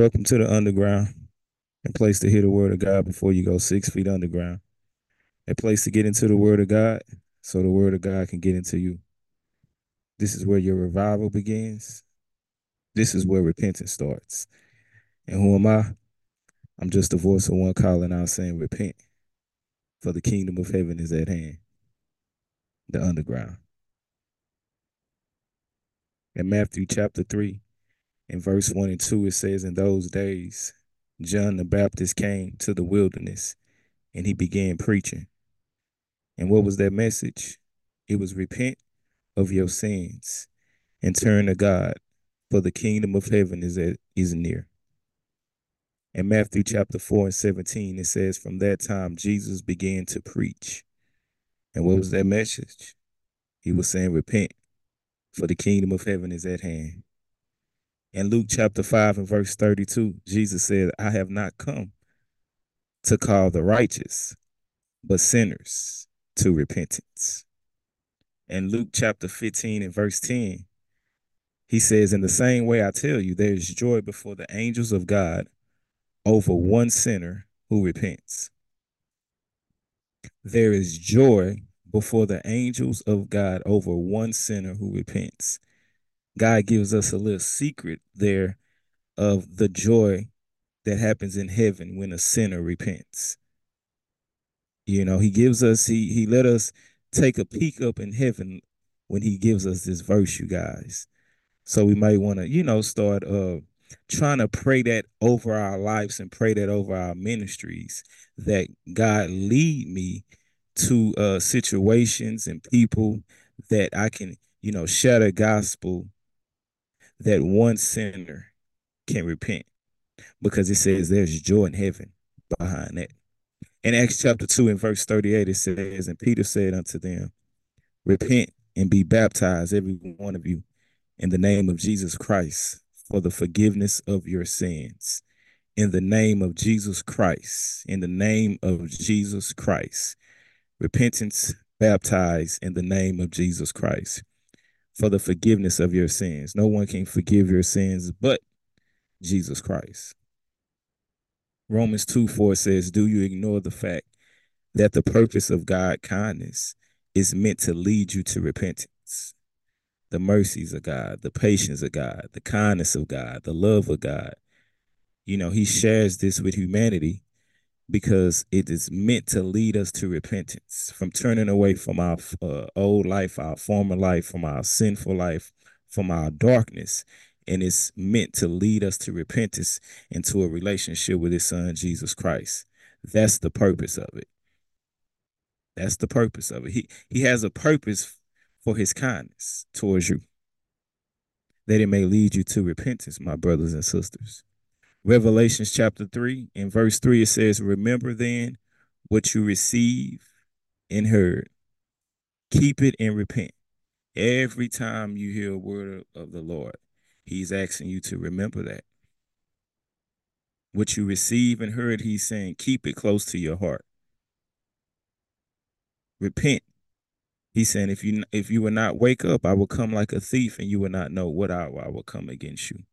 Welcome to the underground, a place to hear the word of God before you go six feet underground. A place to get into the word of God so the word of God can get into you. This is where your revival begins. This is where repentance starts. And who am I? I'm just the voice of one calling out saying, Repent, for the kingdom of heaven is at hand. The underground. In Matthew chapter 3, in verse 1 and 2, it says, In those days, John the Baptist came to the wilderness and he began preaching. And what was that message? It was repent of your sins and turn to God, for the kingdom of heaven is, at, is near. In Matthew chapter 4 and 17, it says, From that time, Jesus began to preach. And what was that message? He was saying, Repent, for the kingdom of heaven is at hand. In Luke chapter 5 and verse 32, Jesus said, I have not come to call the righteous, but sinners to repentance. In Luke chapter 15 and verse 10, he says, In the same way I tell you, there is joy before the angels of God over one sinner who repents. There is joy before the angels of God over one sinner who repents. God gives us a little secret there of the joy that happens in heaven when a sinner repents. You know, he gives us, he he let us take a peek up in heaven when he gives us this verse, you guys. So we might want to, you know, start uh trying to pray that over our lives and pray that over our ministries that God lead me to uh situations and people that I can, you know, share the gospel that one sinner can repent because it says there's joy in heaven behind that. In Acts chapter 2 and verse 38, it says, And Peter said unto them, Repent and be baptized, every one of you, in the name of Jesus Christ for the forgiveness of your sins. In the name of Jesus Christ, in the name of Jesus Christ. Repentance, baptized in the name of Jesus Christ for the forgiveness of your sins. No one can forgive your sins but Jesus Christ. Romans 2 4 says, Do you ignore the fact that the purpose of God kindness is meant to lead you to repentance? The mercies of God, the patience of God, the kindness of God, the love of God. You know, He shares this with humanity because it is meant to lead us to repentance from turning away from our uh, old life, our former life, from our sinful life, from our darkness. And it's meant to lead us to repentance into a relationship with his son, Jesus Christ. That's the purpose of it. That's the purpose of it. He, he has a purpose for his kindness towards you, that it may lead you to repentance, my brothers and sisters. Revelations chapter 3, in verse 3, it says, Remember then what you receive and heard. Keep it and repent. Every time you hear a word of the Lord, He's asking you to remember that. What you receive and heard, He's saying, keep it close to your heart. Repent. He's saying, if you if you will not wake up, I will come like a thief, and you will not know what hour I will come against you.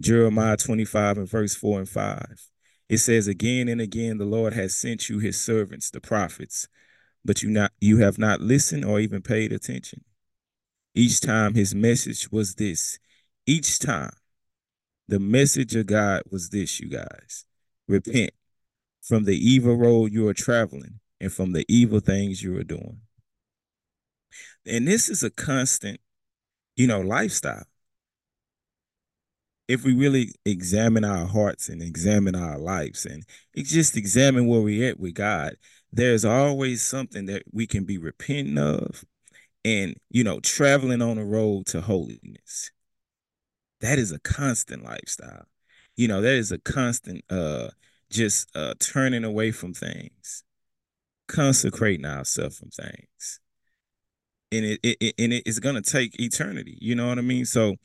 Jeremiah 25 and verse 4 and 5. It says, Again and again the Lord has sent you his servants, the prophets, but you not you have not listened or even paid attention. Each time his message was this. Each time the message of God was this, you guys. Repent from the evil road you are traveling and from the evil things you are doing. And this is a constant, you know, lifestyle if we really examine our hearts and examine our lives and just examine where we're at with God, there's always something that we can be repenting of and, you know, traveling on a road to holiness. That is a constant lifestyle. You know, that is a constant uh just uh turning away from things, consecrating ourselves from things. And it, it, it and it is gonna take eternity. You know what I mean? So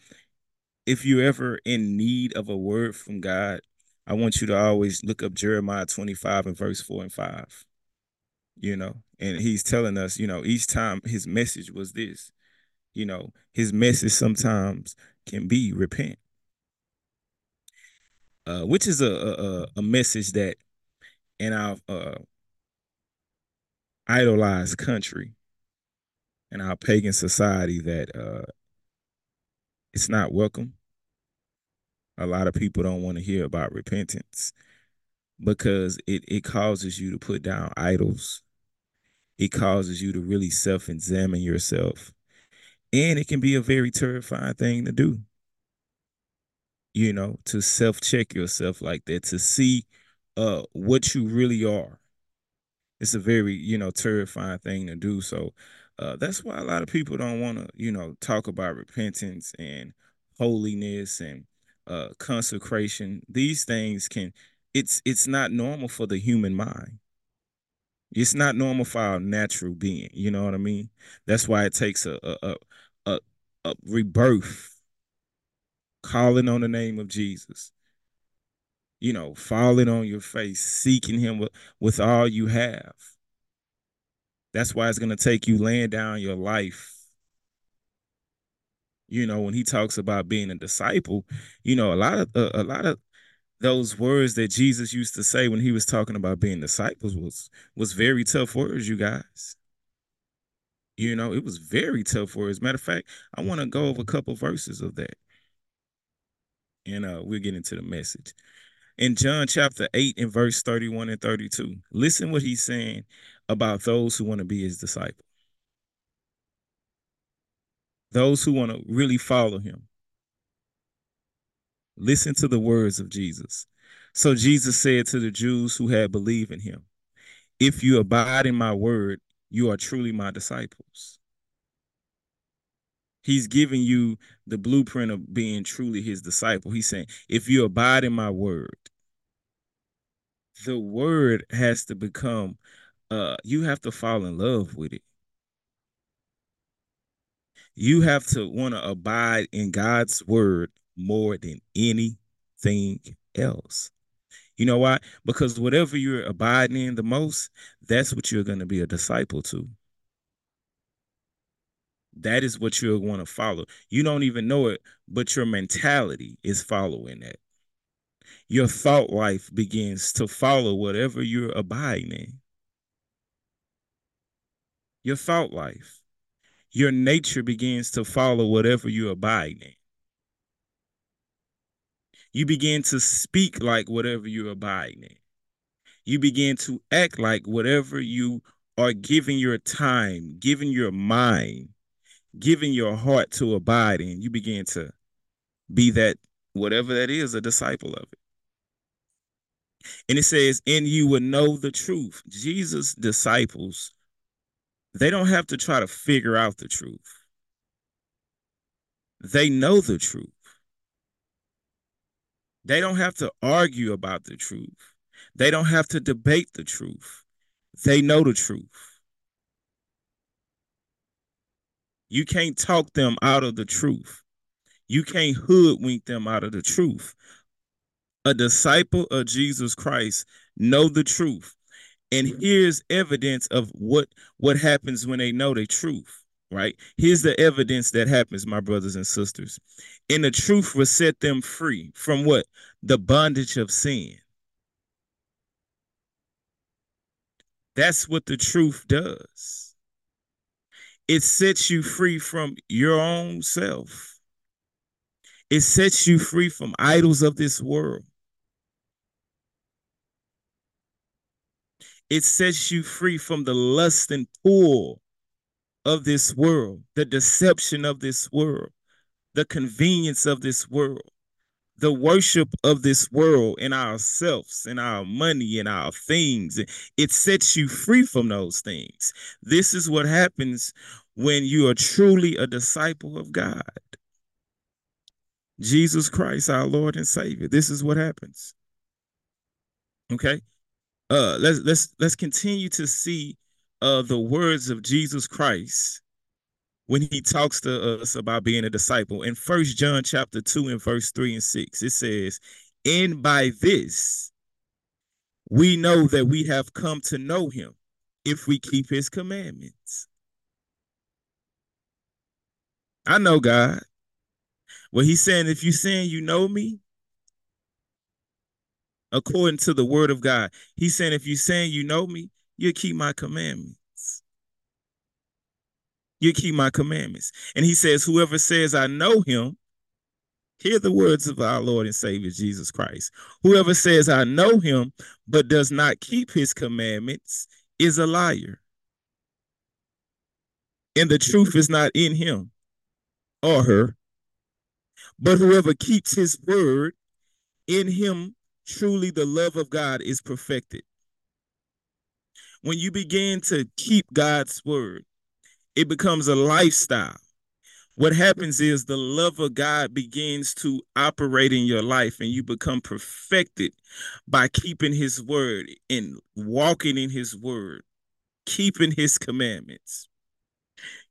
if you're ever in need of a word from God, I want you to always look up Jeremiah 25 and verse 4 and 5. You know, and he's telling us, you know, each time his message was this, you know, his message sometimes can be repent. uh, which is a, a a message that in our uh, idolized country and our pagan society that uh, it's not welcome. A lot of people don't want to hear about repentance because it, it causes you to put down idols. It causes you to really self examine yourself. And it can be a very terrifying thing to do. You know, to self check yourself like that, to see uh, what you really are. It's a very, you know, terrifying thing to do. So uh, that's why a lot of people don't want to, you know, talk about repentance and holiness and uh, consecration. These things can, it's it's not normal for the human mind. It's not normal for our natural being. You know what I mean? That's why it takes a a a, a rebirth, calling on the name of Jesus. You know, falling on your face, seeking Him with, with all you have. That's why it's going to take you laying down your life. You know, when he talks about being a disciple, you know, a lot of uh, a lot of those words that Jesus used to say when he was talking about being disciples was was very tough words, you guys. You know, it was very tough words. Matter of fact, I want to go over a couple verses of that. And uh we'll get into the message. In John chapter 8 and verse 31 and 32, listen what he's saying about those who want to be his disciple. Those who want to really follow him. Listen to the words of Jesus. So Jesus said to the Jews who had believed in him, If you abide in my word, you are truly my disciples. He's giving you the blueprint of being truly his disciple. He's saying, If you abide in my word, the word has to become uh you have to fall in love with it you have to want to abide in God's word more than anything else. You know why? Because whatever you're abiding in the most, that's what you're going to be a disciple to. That is what you're going to follow. You don't even know it, but your mentality is following that. Your thought life begins to follow whatever you're abiding in. Your thought life your nature begins to follow whatever you abide in. You begin to speak like whatever you abide in. You begin to act like whatever you are giving your time, giving your mind, giving your heart to abide in. You begin to be that, whatever that is, a disciple of it. And it says, and you will know the truth. Jesus' disciples they don't have to try to figure out the truth. They know the truth. They don't have to argue about the truth. They don't have to debate the truth. They know the truth. You can't talk them out of the truth. You can't hoodwink them out of the truth. A disciple of Jesus Christ know the truth and here's evidence of what what happens when they know the truth right? Here's the evidence that happens my brothers and sisters. And the truth will set them free from what? The bondage of sin. That's what the truth does. It sets you free from your own self. It sets you free from idols of this world It sets you free from the lust and pull of this world, the deception of this world, the convenience of this world, the worship of this world in ourselves and our money and our things. It sets you free from those things. This is what happens when you are truly a disciple of God. Jesus Christ, our Lord and Savior. This is what happens. Okay uh let's let's let's continue to see uh the words of Jesus Christ when he talks to us about being a disciple. In first John chapter 2 and verse 3 and 6 it says and by this we know that we have come to know him if we keep his commandments. I know God. Well he's saying if you saying you know me according to the word of God. He's saying, if you're saying you know me, you keep my commandments. You keep my commandments. And he says, whoever says I know him, hear the words of our Lord and Savior Jesus Christ. Whoever says I know him, but does not keep his commandments, is a liar. And the truth is not in him or her. But whoever keeps his word, in him truly the love of God is perfected. When you begin to keep God's word, it becomes a lifestyle. What happens is the love of God begins to operate in your life, and you become perfected by keeping His word and walking in His word, keeping His commandments.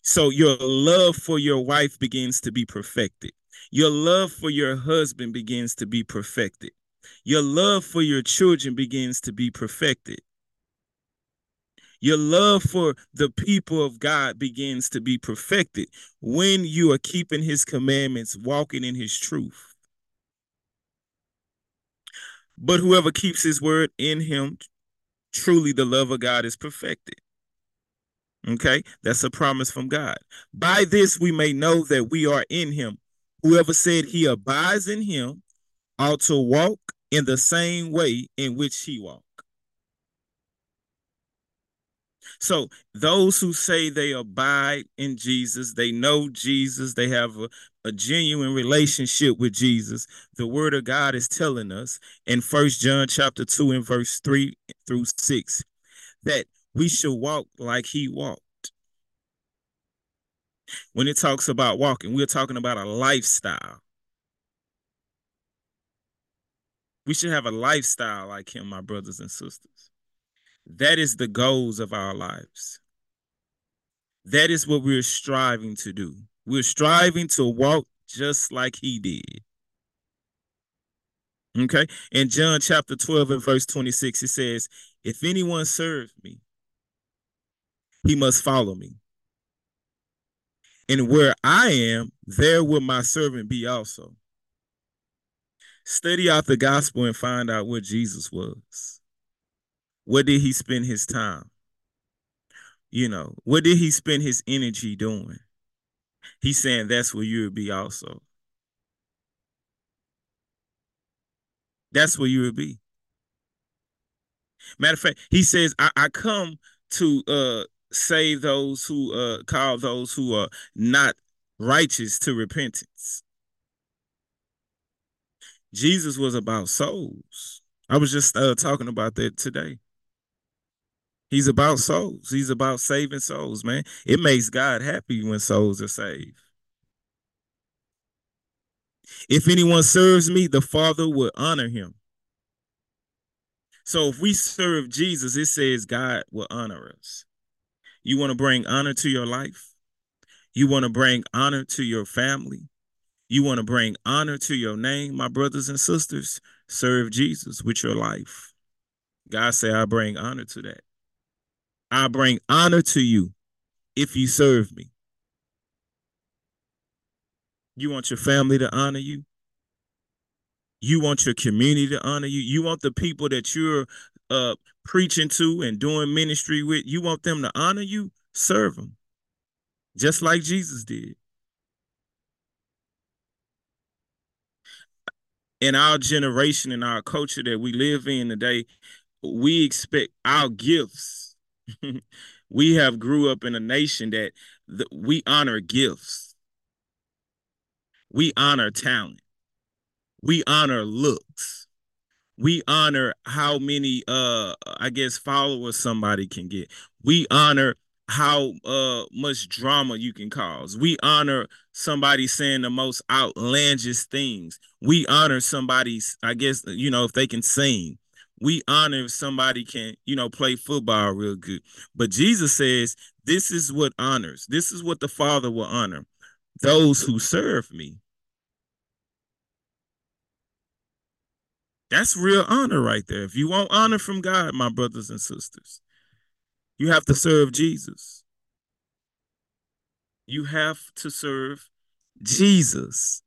So your love for your wife begins to be perfected. Your love for your husband begins to be perfected. Your love for your children begins to be perfected. Your love for the people of God begins to be perfected when you are keeping his commandments, walking in his truth. But whoever keeps his word in him, truly the love of God is perfected. Okay, that's a promise from God. By this we may know that we are in him. Whoever said he abides in him ought to walk in the same way in which he walked. So those who say they abide in Jesus, they know Jesus, they have a, a, genuine relationship with Jesus. The word of God is telling us in First John chapter 2 and verse 3 through 6 that we should walk like he walked. When it talks about walking, we're talking about a lifestyle. We should have a lifestyle like him, my brothers and sisters. That is the goals of our lives. That is what we're striving to do. We're striving to walk just like he did. Okay. In John chapter 12 and verse 26, it says, If anyone serves me, he must follow me. And where I am, there will my servant be also. Study out the gospel and find out what Jesus was. What did he spend his time? You know, what did he spend his energy doing? He's saying that's where you would be also. That's where you would be. Matter of fact, he says, I, I come to uh save those who uh call those who are not righteous to repentance. Jesus was about souls. I was just uh, talking about that today. He's about souls. He's about saving souls, man. It makes God happy when souls are saved. If anyone serves me, the Father will honor him. So if we serve Jesus, it says God will honor us. You want to bring honor to your life? You want to bring honor to your family? You want to bring honor to your name, my brothers and sisters? Serve Jesus with your life. God say, I bring honor to that. I bring honor to you if you serve me. You want your family to honor you? You want your community to honor you? You want the people that you're uh, preaching to and doing ministry with, you want them to honor you? Serve them. Just like Jesus did. In our generation and our culture that we live in today, we expect our gifts. we have grew up in a nation that the, we honor gifts. We honor talent. We honor looks. We honor how many uh I guess followers somebody can get. We honor how uh much drama you can cause. We honor somebody saying the most outlandish things. We honor somebody's, I guess, you know, if they can sing. We honor if somebody can, you know, play football real good. But Jesus says, this is what honors. This is what the Father will honor. Those who serve me. That's real honor right there. If you want honor from God, my brothers and sisters, you have to serve Jesus. You have to serve Jesus.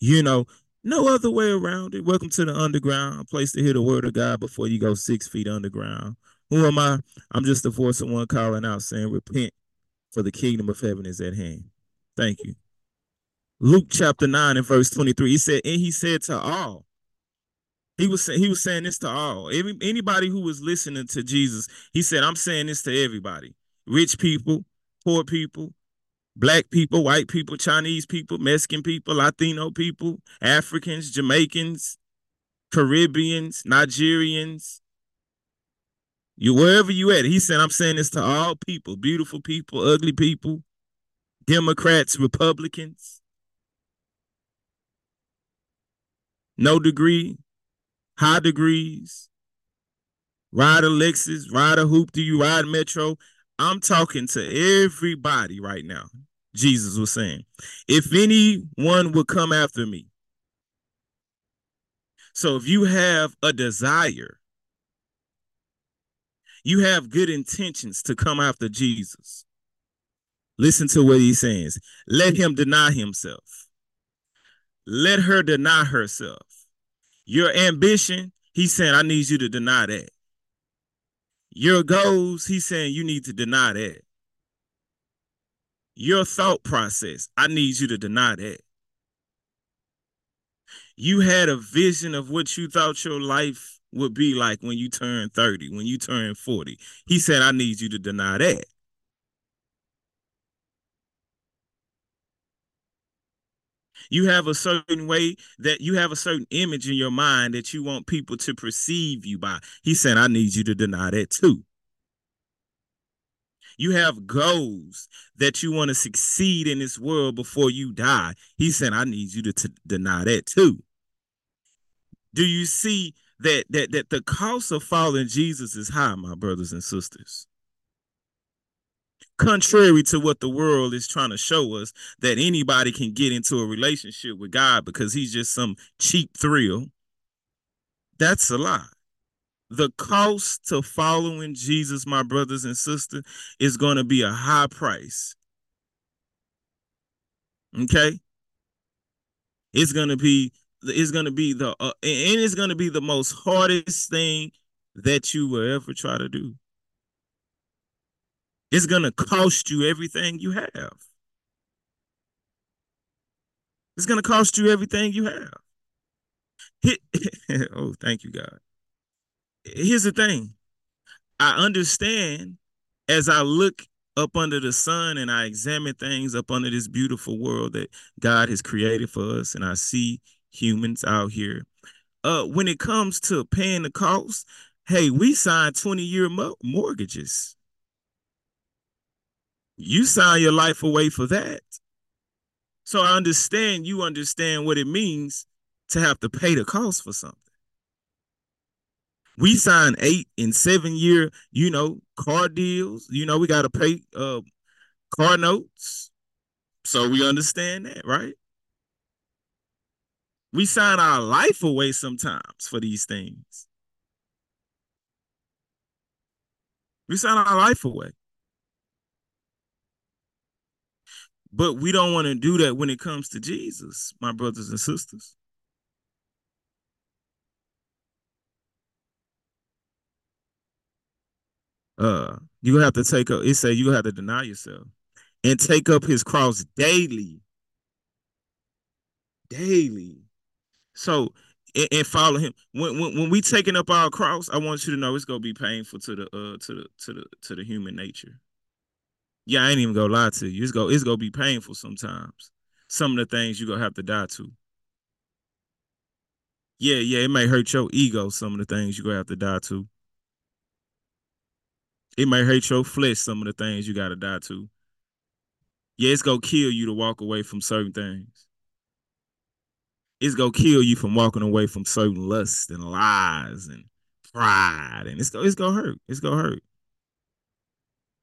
You know, No other way around it. Welcome to the underground, a place to hear the word of God before you go six feet underground. Who am I? I'm just the voice of one calling out saying, Repent, for the kingdom of heaven is at hand. Thank you. Luke chapter 9 and verse 23. He said, and he said to all. He was he was saying this to all. Every, anybody who was listening to Jesus, he said, I'm saying this to everybody. Rich people, poor people, black people, white people, Chinese people, Mexican people, Latino people, Africans, Jamaicans, Caribbeans, Nigerians, you wherever you at. He said, I'm saying this to all people, beautiful people, ugly people, Democrats, Republicans, no degree, high degrees, ride a Lexus, ride a hoop, do you ride Metro? I'm talking to everybody right now. Jesus was saying, if anyone would come after me. So if you have a desire, you have good intentions to come after Jesus. Listen to what he says. Let him deny himself. Let her deny herself. Your ambition, he's saying, I need you to deny that. Your goals, he's saying, you need to deny that. Your thought process, I need you to deny that. You had a vision of what you thought your life would be like when you turn 30, when you turn 40. He said, I need you to deny that. You have a certain way that you have a certain image in your mind that you want people to perceive you by. He said, I need you to deny that too. You have goals that you want to succeed in this world before you die. He said, I need you to t- deny that too. Do you see that that that the cost of following Jesus is high, my brothers and sisters? Contrary to what the world is trying to show us, that anybody can get into a relationship with God because he's just some cheap thrill. That's a lie. The cost to following Jesus, my brothers and sisters, is going to be a high price. Okay? It's going to be it's going to be the uh, and it's going to be the most hardest thing that you will ever try to do. It's going to cost you everything you have. It's going to cost you everything you have. oh, thank you, God. Here's the thing. I understand as I look up under the sun and I examine things up under this beautiful world that God has created for us, and I see humans out here. Uh, when it comes to paying the cost, hey, we signed 20 year mo- mortgages. You sign your life away for that. So I understand you understand what it means to have to pay the cost for something. We sign eight and seven year, you know, car deals. You know, we got to pay uh car notes. So we understand that, right? We sign our life away sometimes for these things. We sign our life away. But we don't want to do that when it comes to Jesus, my brothers and sisters. Uh, you have to take up, it say you have to deny yourself and take up his cross daily. Daily. So and, and follow him. When, when when we taking up our cross, I want you to know it's gonna be painful to the uh to the to the to the human nature. Yeah, I ain't even gonna lie to you. It's go it's gonna be painful sometimes. Some of the things you're gonna have to die to. Yeah, yeah, it may hurt your ego. Some of the things you're gonna have to die to. It may hurt your flesh. Some of the things you gotta die to. Yeah, it's gonna kill you to walk away from certain things it's gonna kill you from walking away from certain lusts and lies and pride, and it's gonna it's gonna hurt. It's gonna hurt.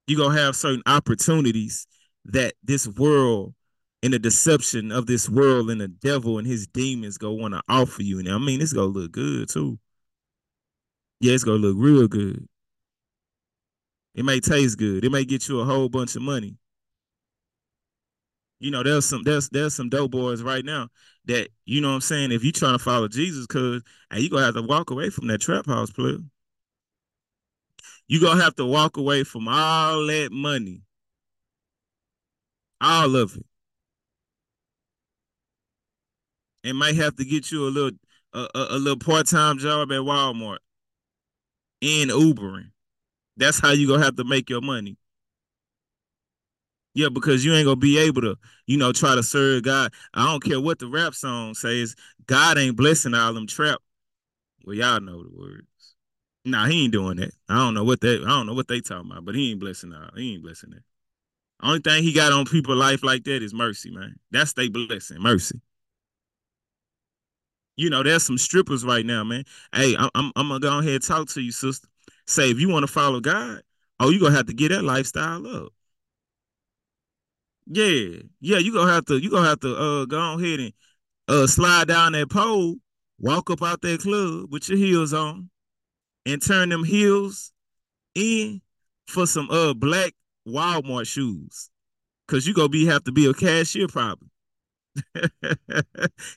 You gonna have certain opportunities that this world and the deception of this world and the devil and his demons go want to offer you. And I mean, it's gonna look good too. Yeah, it's gonna look real good. It may taste good. It may get you a whole bunch of money. You know, there's some there's there's some dope boys right now that you know what I'm saying. If you trying to follow Jesus, cause hey, you gonna have to walk away from that trap house player. You gonna have to walk away from all that money, all of it. And might have to get you a little a, a, a little part time job at Walmart and Ubering. That's how you gonna have to make your money. Yeah, because you ain't gonna be able to, you know, try to serve God. I don't care what the rap song says. God ain't blessing all them trap. Well, y'all know the words. Nah, he ain't doing that. I don't know what they. I don't know what they talking about, but he ain't blessing all. He ain't blessing that. Only thing he got on people life like that is mercy, man. That's they blessing, mercy. You know, there's some strippers right now, man. Hey, I'm, I'm, I'm gonna go ahead and talk to you, sister. Say if you want to follow God, oh, you gonna have to get that lifestyle up. Yeah, yeah, you gonna have to you gonna have to uh go ahead and uh slide down that pole, walk up out that club with your heels on, and turn them heels in for some uh black Walmart shoes. Cause you gonna be have to be a cashier probably.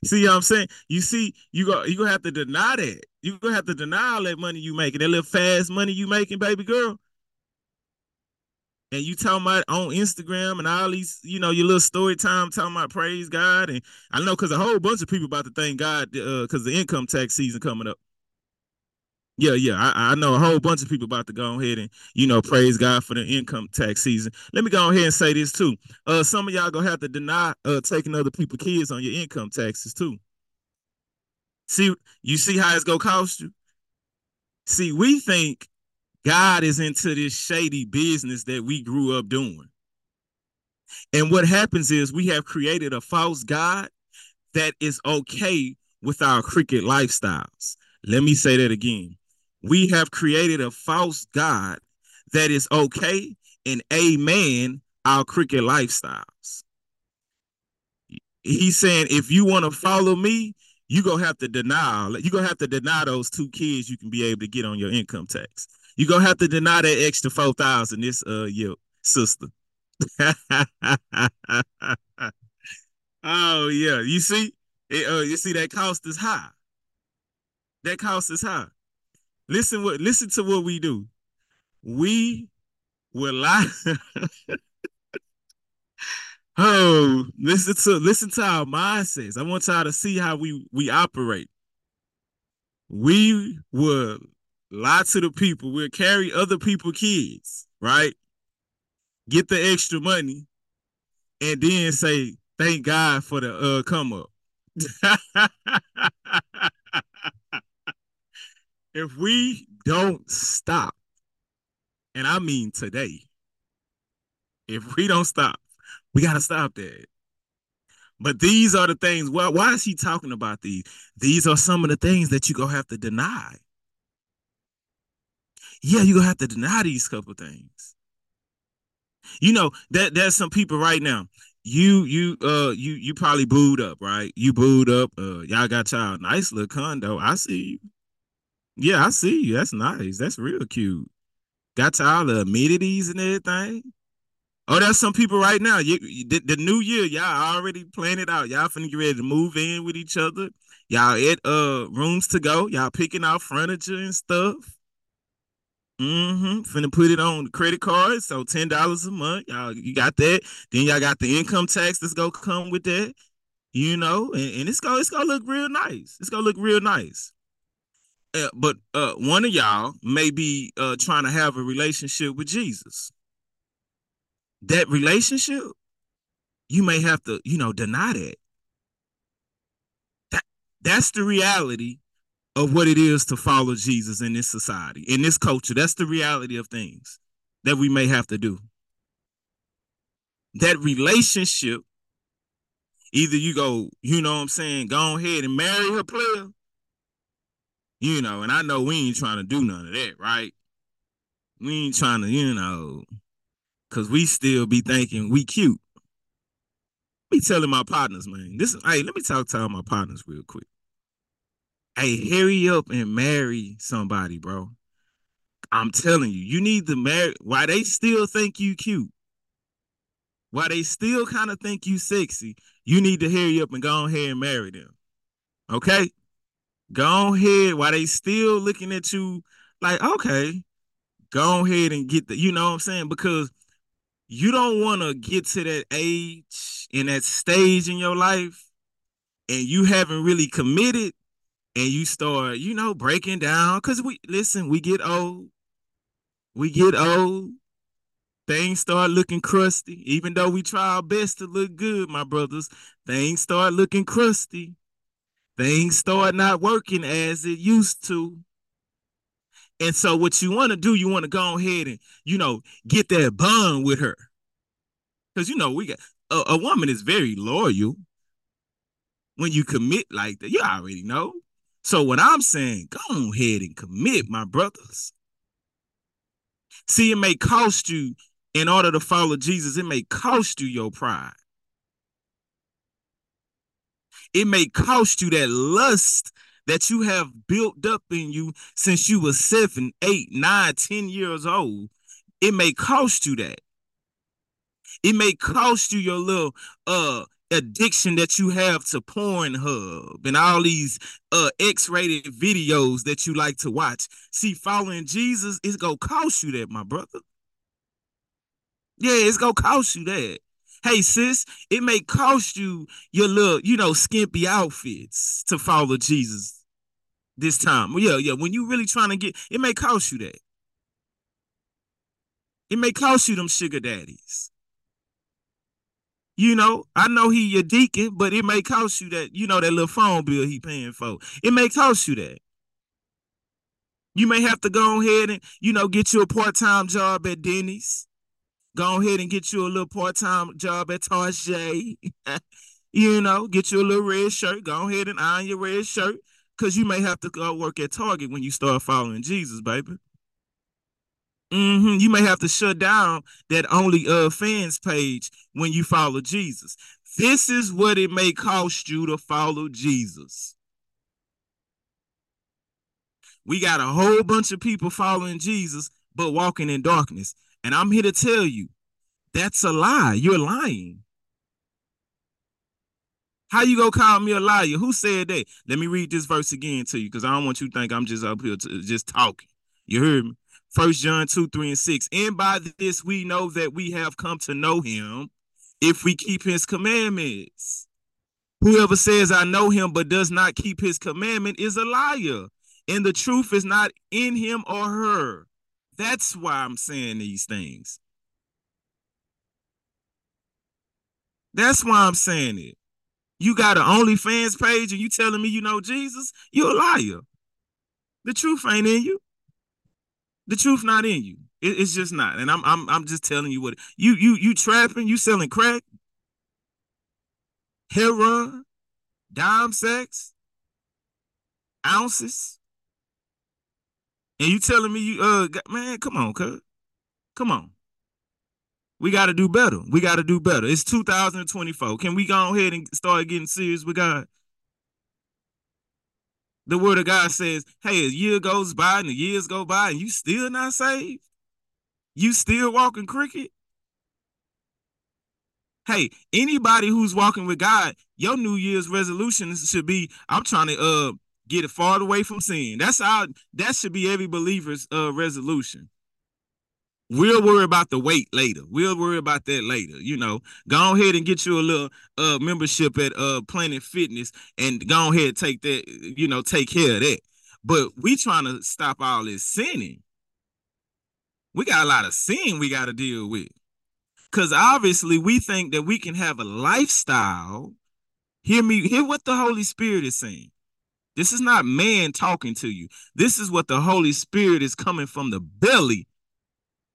see what I'm saying? You see, you go you gonna have to deny that. You gonna have to deny all that money you making, that little fast money you making, baby girl and you talking about on Instagram and all these, you know, your little story time talking about praise God. And I know because a whole bunch of people about to thank God because uh, the income tax season coming up. Yeah, yeah, I, I, know a whole bunch of people about to go ahead and you know praise God for the income tax season. Let me go ahead and say this too. Uh, some of y'all gonna have to deny uh taking other people kids on your income taxes too. See, you see how it's gonna cost you. See, we think God is into this shady business that we grew up doing. And what happens is we have created a false God that is okay with our cricket lifestyles. Let me say that again. We have created a false God that is okay and amen our cricket lifestyles. He's saying, if you want to follow me, you're gonna have to deny you're gonna have to deny those two kids you can be able to get on your income tax. You're gonna have to deny that extra four thousand this uh year, sister. oh yeah, you see, it, uh, you see that cost is high. That cost is high. Listen what listen to what we do. We will lie. oh, listen to listen to our mindsets. I want y'all to see how we we operate. We will lie to the people. We'll carry other people kids, right? Get the extra money, and then say thank God for the uh come up. if we don't stop, and I mean today, if we don't stop, we gotta stop that. But these are the things. Why, why is he talking about these? These are some of the things that you gonna have to deny yeah, you're gonna have to deny these couple things. You know, that there's some people right now. You you uh you you probably booed up, right? You booed up. Uh y'all got y'all nice little condo. I see you. Yeah, I see you. That's nice. That's real cute. Got y'all the amenities and everything. Oh, there's some people right now. You, the, the new year, y'all already planning it out. Y'all finna get ready to move in with each other. Y'all at uh Rooms To Go. Y'all picking out furniture and stuff. Mm-hmm. Finna put it on the credit card. So ten dollars a month. Y'all, you got that. Then y'all got the income tax that's gonna come with that. You know, and, and it's gonna it's gonna look real nice. It's gonna look real nice. Uh, but uh, one of y'all may be uh, trying to have a relationship with Jesus. That relationship, you may have to, you know, deny that. That that's the reality of what it is to follow Jesus in this society, in this culture. That's the reality of things that we may have to do. That relationship, either you go, you know what I'm saying, go ahead and marry her player. You know, and I know we ain't trying to do none of that, right? We ain't trying to, you know, cause we still be thinking we cute. Me telling my partners, man. This is hey, let me talk to all my partners real quick. Hey, hurry up and marry somebody, bro. I'm telling you, you need to marry. Why they still think you cute? Why they still kind of think you sexy, you need to hurry up and go ahead and marry them. Okay? Go ahead while they still looking at you like, okay, go ahead and get the, you know what I'm saying? Because you don't want to get to that age in that stage in your life and you haven't really committed and you start, you know, breaking down. Cause we listen, we get old. We get old things start looking crusty. Even though we try our best to look good, my brothers, things start looking crusty. Things start not working as it used to. And so what you want to do, you want to go ahead and, you know, get that bond with her. Because, you know, we got a, a woman is very loyal when you commit like that. You already know. So what I'm saying, go ahead and commit, my brothers. See, it may cost you in order to follow Jesus, it may cost you your pride. It may cost you that lust that you have built up in you since you were seven, eight, nine, ten years old. It may cost you that. It may cost you your little uh addiction that you have to Pornhub and all these uh X-rated videos that you like to watch. See, following Jesus is gonna cost you that, my brother. Yeah, it's gonna cost you that. Hey, sis, it may cost you your little, you know, skimpy outfits to follow Jesus this time. Yeah, yeah. When you really trying to get, it may cost you that. It may cost you them sugar daddies. You know, I know he your deacon, but it may cost you that, you know, that little phone bill he paying for. It may cost you that. You may have to go ahead and, you know, get you a part-time job at Denny's Go ahead and get you a little part-time job at Target. you know, get you a little red shirt. Go ahead and iron your red shirt. Cause you may have to go work at Target when you start following Jesus, baby. Mm-hmm. You may have to shut down that only uh fans page when you follow Jesus. This is what it may cost you to follow Jesus. We got a whole bunch of people following Jesus, but walking in darkness. And I'm here to tell you that's a lie. You're lying. How you gonna call me a liar? Who said that? Let me read this verse again to you because I don't want you to think I'm just up here to, just talking. You heard me? First John 2, 3, and 6. And by this we know that we have come to know him if we keep his commandments. Whoever says I know him but does not keep his commandment is a liar, and the truth is not in him or her. That's why I'm saying these things. That's why I'm saying it. You got an OnlyFans page and you telling me you know Jesus? You're a liar. The truth ain't in you. The truth not in you. It, it's just not. And I'm I'm I'm just telling you what you you you trapping, you selling crack, heroin, dime sex, ounces. And you telling me you uh man, come on, cuz. Come on. We got to do better. We got to do better. It's 2024. Can we go ahead and start getting serious with God? The word of God says, hey, a year goes by and the years go by and you still not saved? You still walking cricket? Hey, anybody who's walking with God, your New Year's resolutions should be, I'm trying to uh get it far away from sin. That's how that should be every believer's uh resolution. We'll worry about the weight later. We'll worry about that later. You know, go ahead and get you a little uh membership at uh Planet Fitness and go ahead and take that, you know, take care of that. But we trying to stop all this sinning. We got a lot of sin we got to deal with. Cause obviously we think that we can have a lifestyle. Hear me, hear what the Holy Spirit is saying. This is not man talking to you. This is what the Holy Spirit is coming from the belly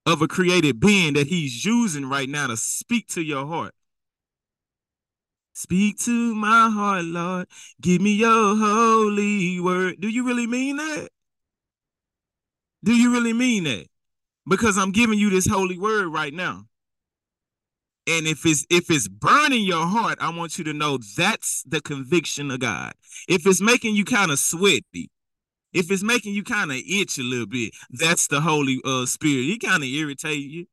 of a created being that he's using right now to speak to your heart. Speak to my heart, Lord. Give me your holy word. Do you really mean that? Do you really mean that? Because I'm giving you this holy word right now. And if it's if it's burning your heart, I want you to know that's the conviction of God. If it's making you kind of sweaty, if it's making you kind of itch a little bit, that's the Holy uh, Spirit. He kind of irritate you.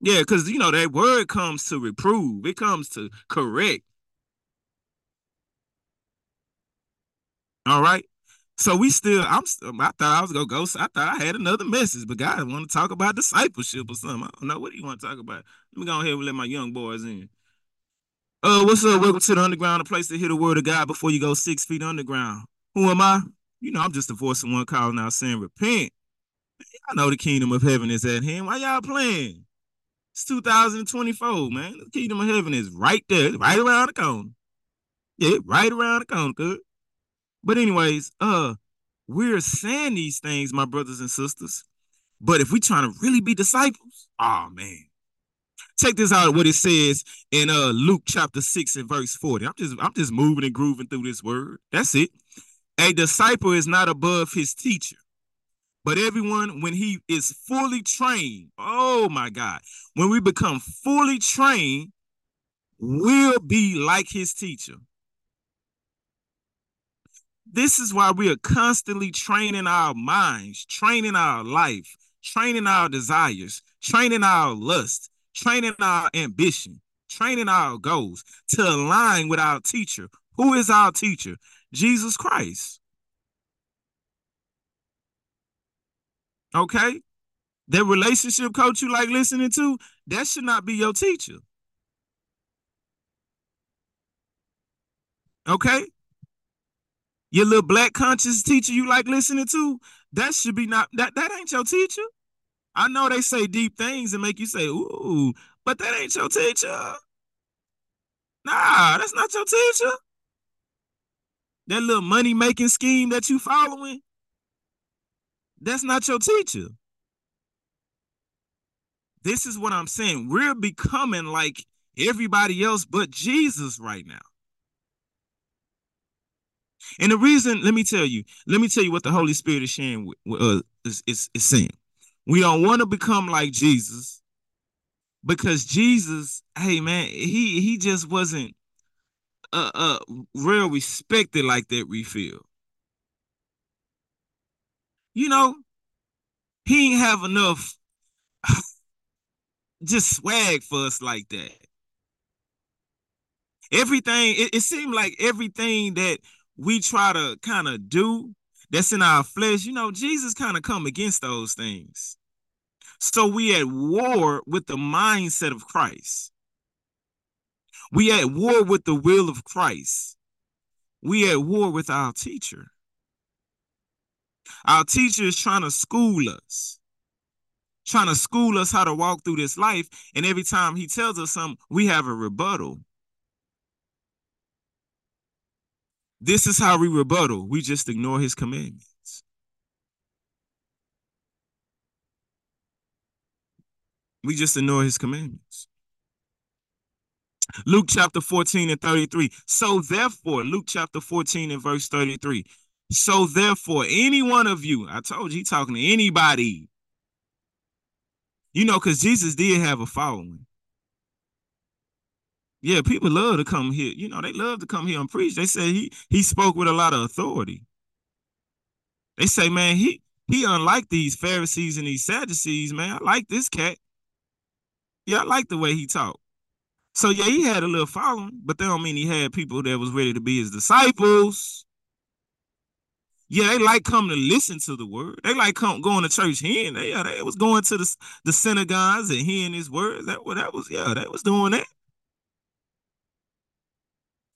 Yeah, because you know that word comes to reprove, it comes to correct. All right. So we still, I'm. Still I thought I was gonna go. I thought I had another message, but God want to talk about discipleship or something. I don't know what do you want to talk about. Let me go ahead and let my young boys in. Uh, what's up? Welcome to the underground, a place to hear the word of God before you go six feet underground. Who am I? You know, I'm just a voice of one calling out saying, repent. I know the kingdom of heaven is at hand. Why y'all playing? It's 2024, man. The kingdom of heaven is right there, right around the corner. Yeah, right around the corner, good. But anyways, uh, we're saying these things, my brothers and sisters. But if we're trying to really be disciples, oh man. Check this out what it says in uh Luke chapter 6 and verse 40. I'm just I'm just moving and grooving through this word. That's it. A disciple is not above his teacher. But everyone, when he is fully trained, oh my God, when we become fully trained, will be like his teacher. This is why we are constantly training our minds, training our life, training our desires, training our lust, training our ambition, training our goals to align with our teacher. Who is our teacher? Jesus Christ. Okay? That relationship coach you like listening to, that should not be your teacher. Okay? Your little black conscious teacher you like listening to, that should be not that that ain't your teacher. I know they say deep things and make you say, ooh, but that ain't your teacher. Nah, that's not your teacher. That little money making scheme that you following, that's not your teacher. This is what I'm saying. We're becoming like everybody else but Jesus right now. And the reason, let me tell you, let me tell you what the Holy Spirit is sharing with, uh, is, is, is saying. We don't want to become like Jesus because Jesus, hey man, he he just wasn't uh uh real respected like that we feel. You know, he ain't have enough just swag for us like that. Everything, it, it seemed like everything that we try to kind of do that's in our flesh, you know, Jesus kind of come against those things. So we at war with the mindset of Christ. We at war with the will of Christ. We at war with our teacher. Our teacher is trying to school us, trying to school us how to walk through this life. And every time he tells us something, we have a rebuttal. This is how we rebuttal. We just ignore his commandments. We just ignore his commandments. Luke chapter 14 and 33. So therefore, Luke chapter 14 and verse 33. So therefore, any one of you, I told you, talking to anybody. You know, because Jesus did have a following. Yeah, people love to come here. You know, they love to come here and preach. They say he he spoke with a lot of authority. They say, man, he he unlike these Pharisees and these Sadducees, man. I like this cat. Yeah, I like the way he talked. So yeah, he had a little following, but that don't mean he had people that was ready to be his disciples. Yeah, they like coming to listen to the word. They like come, going to church hearing. They, yeah, they was going to the, the synagogues and hearing his words. That, that was, yeah, they was doing that.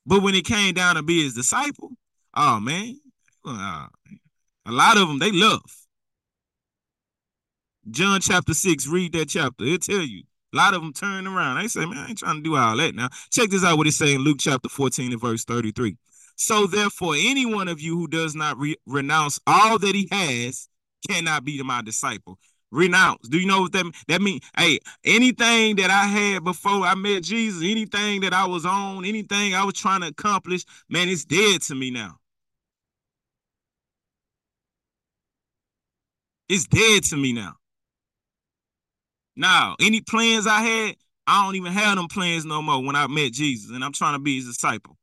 But when it came down to be his disciple, oh man, uh, a lot of them they love. John chapter 6, read that chapter. It'll tell you. A lot of them turn around. They say, man, I ain't trying to do all that now. Check this out what it's saying in Luke chapter 14 and verse 33. So therefore, any one of you who does not re renounce all that he has cannot be my disciple renounce. Do you know what that that mean? Hey, anything that I had before I met Jesus, anything that I was on, anything I was trying to accomplish, man, it's dead to me now. It's dead to me now. Now, any plans I had, I don't even have them plans no more when I met Jesus and I'm trying to be his disciple.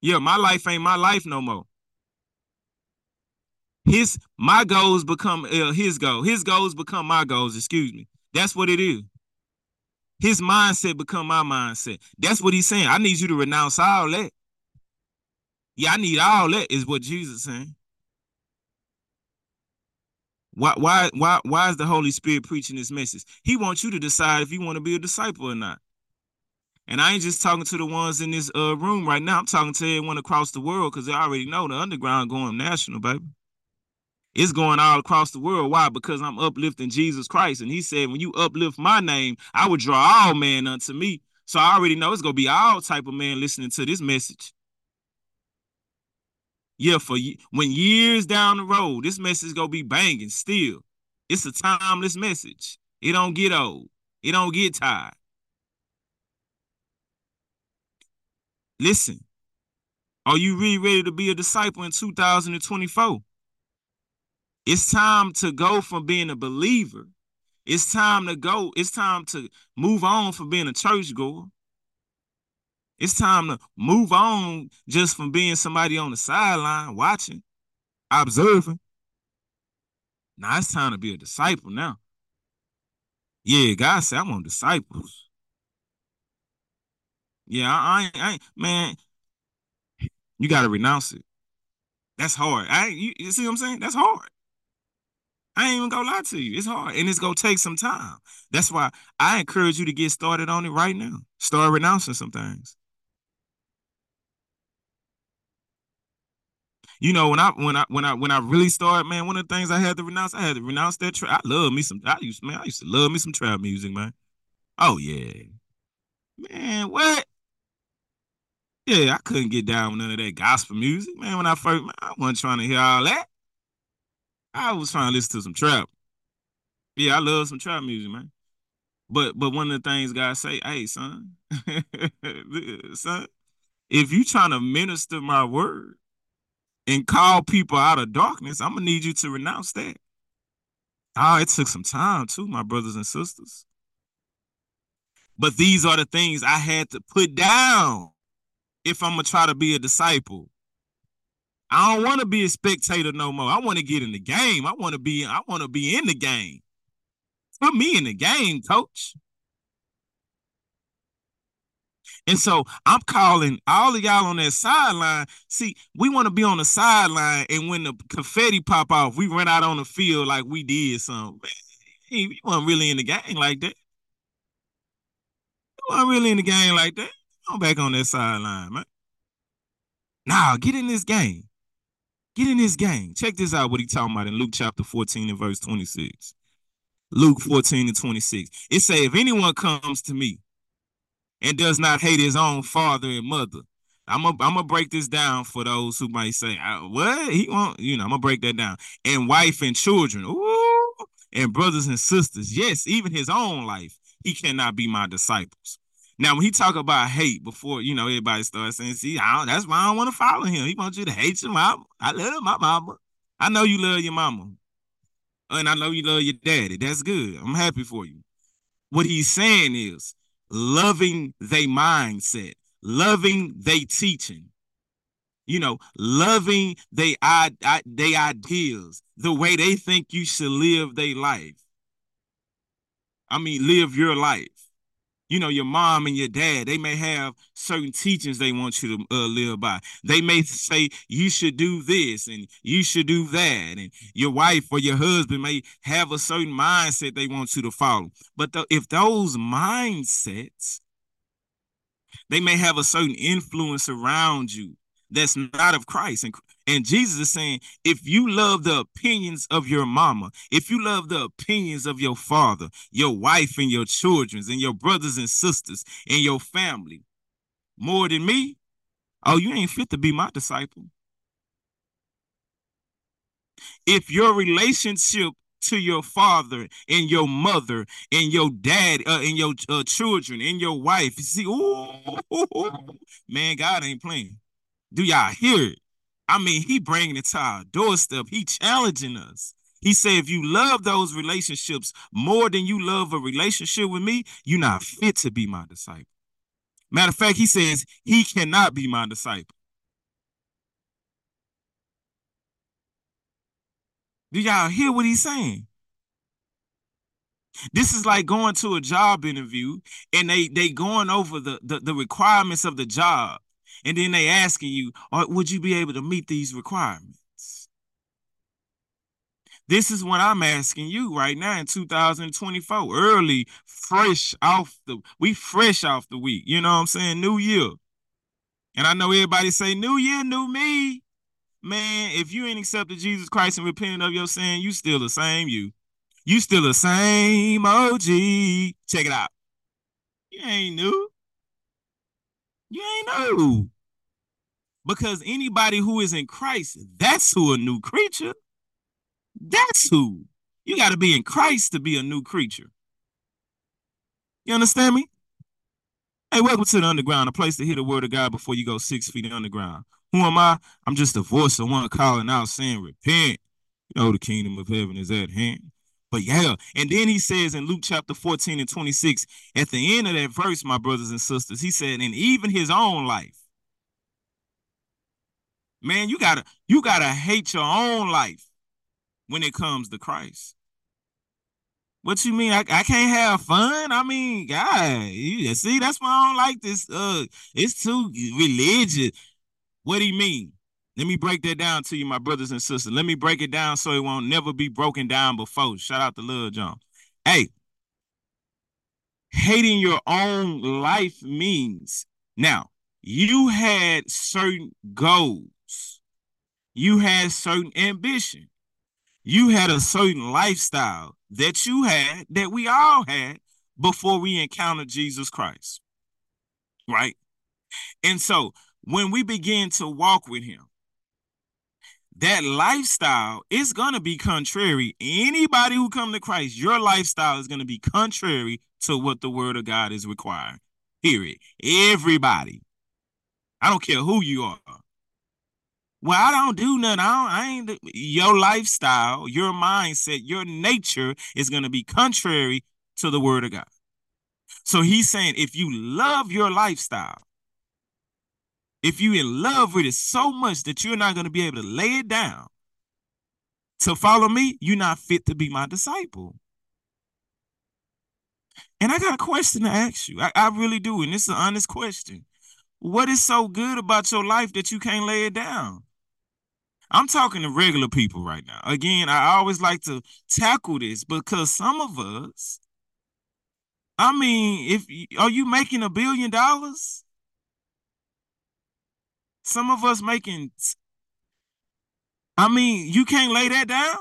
Yeah, my life ain't my life no more his my goals become uh, his goal. His goals become my goals. Excuse me. That's what it is. His mindset become my mindset. That's what he's saying. I need you to renounce all that. Yeah, I need all that, is what Jesus saying. Why, why, why, why is the Holy Spirit preaching this message? He wants you to decide if you want to be a disciple or not. And I ain't just talking to the ones in this uh, room right now. I'm talking to everyone across the world because they already know the underground going national, baby. It's going all across the world. Why? Because I'm uplifting Jesus Christ. And he said, when you uplift my name, I will draw all men unto me. So I already know it's going to be all type of men listening to this message. Yeah, for when years down the road, this message is going to be banging still. It's a timeless message. It don't get old. It don't get tired. Listen, are you really ready to be a disciple in 2024? It's time to go from being a believer. It's time to go. It's time to move on from being a churchgoer. It's time to move on just from being somebody on the sideline watching, observing. Now it's time to be a disciple now. Yeah, God said, I want disciples. Yeah, I, I, I man, you got to renounce it. That's hard. I, you, you see what I'm saying? That's hard. I ain't even gonna lie to you. It's hard and it's gonna take some time. That's why I encourage you to get started on it right now. Start renouncing some things. You know, when I when I when I when I really started, man, one of the things I had to renounce, I had to renounce that trap. I love me some. I used man, I used to love me some trap music, man. Oh yeah, man. What? Yeah, I couldn't get down with none of that gospel music, man. When I first, man, I wasn't trying to hear all that. I was trying to listen to some trap. Yeah, I love some trap music, man. But but one of the things God say, hey, son, son, if you trying to minister my word and call people out of darkness, I'm gonna need you to renounce that. Oh, it took some time too, my brothers and sisters. But these are the things I had to put down if I'm gonna try to be a disciple. I don't want to be a spectator no more. I want to get in the game. I want to be I want to be in the game. Put me in the game, coach. And so I'm calling all of y'all on that sideline. See, we want to be on the sideline, and when the confetti pop off, we run out on the field like we did something. Man, we weren't really in the game like that. We weren't really in the game like that. I'm back on that sideline, man. Now get in this game. Get in this game. Check this out what he talking about in Luke chapter 14 and verse 26. Luke 14 and 26. It say, if anyone comes to me and does not hate his own father and mother, I'm gonna I'm gonna break this down for those who might say, what? He won't, you know, I'm gonna break that down. And wife and children, ooh, and brothers and sisters, yes, even his own life, he cannot be my disciples. Now, when he talk about hate before, you know, everybody starts saying, see, that's why I don't want to follow him. He wants you to hate your mama. I love my mama. I know you love your mama. And I know you love your daddy. That's good. I'm happy for you. What he's saying is loving they mindset, loving they teaching, you know, loving they, they ideas, the way they think you should live their life. I mean, live your life you know, your mom and your dad, they may have certain teachings they want you to uh, live by. They may say you should do this and you should do that. And your wife or your husband may have a certain mindset they want you to follow. But if those mindsets, they may have a certain influence around you that's not of Christ. And, and Jesus is saying, if you love the opinions of your mama, if you love the opinions of your father, your wife and your children, and your brothers and sisters, and your family, more than me, oh, you ain't fit to be my disciple. If your relationship to your father and your mother and your dad uh, and your uh, children and your wife, you see, ooh, man, God ain't playing. Do y'all hear it? I mean, he bringing it to our doorstep. He challenging us. He said, if you love those relationships more than you love a relationship with me, you're not fit to be my disciple. Matter of fact, he says he cannot be my disciple. Do y'all hear what he's saying? This is like going to a job interview and they they going over the the, the requirements of the job, and then they asking you, oh, would you be able to meet these requirements? This is what I'm asking you right now in 2024, early, fresh off the we fresh off the week. You know what I'm saying? New year. And I know everybody say, New year, new me. Man, if you ain't accepted Jesus Christ and repented of your sin, you still the same you. You still the same OG. Check it out. You ain't new. You ain't new. Because anybody who is in Christ, that's who a new creature. That's who. You got to be in Christ to be a new creature. You understand me? Hey, welcome to the underground, a place to hear the word of God before you go six feet underground. Who am I? I'm just a voice of one calling out saying, repent. You know, the kingdom of heaven is at hand. But yeah, and then he says in Luke chapter 14 and 26, at the end of that verse, my brothers and sisters, he said, and even his own life. Man, you gotta you gotta hate your own life when it comes to Christ. What you mean? I, I can't have fun? I mean, God, you see, that's why I don't like this. Uh, it's too religious. What do you mean? Let me break that down to you, my brothers and sisters. Let me break it down so it won't never be broken down before. Shout out to Lil Jon. Hey, hating your own life means now you had certain goals, you had certain ambition, you had a certain lifestyle that you had, that we all had before we encountered Jesus Christ. Right? And so when we begin to walk with him, that lifestyle is going to be contrary. Anybody who come to Christ, your lifestyle is going to be contrary to what the word of God is requiring. Period. Everybody. I don't care who you are. Well, I don't do nothing. I, don't, I ain't your lifestyle, your mindset, your nature is going to be contrary to the word of God. So he's saying if you love your lifestyle, if you're in love with it so much that you're not going to be able to lay it down to follow me, you're not fit to be my disciple. And I got a question to ask you. I, I really do. And it's an honest question. What is so good about your life that you can't lay it down? I'm talking to regular people right now. Again, I always like to tackle this because some of us, I mean, if are you making a billion dollars? Some of us making I mean, you can't lay that down.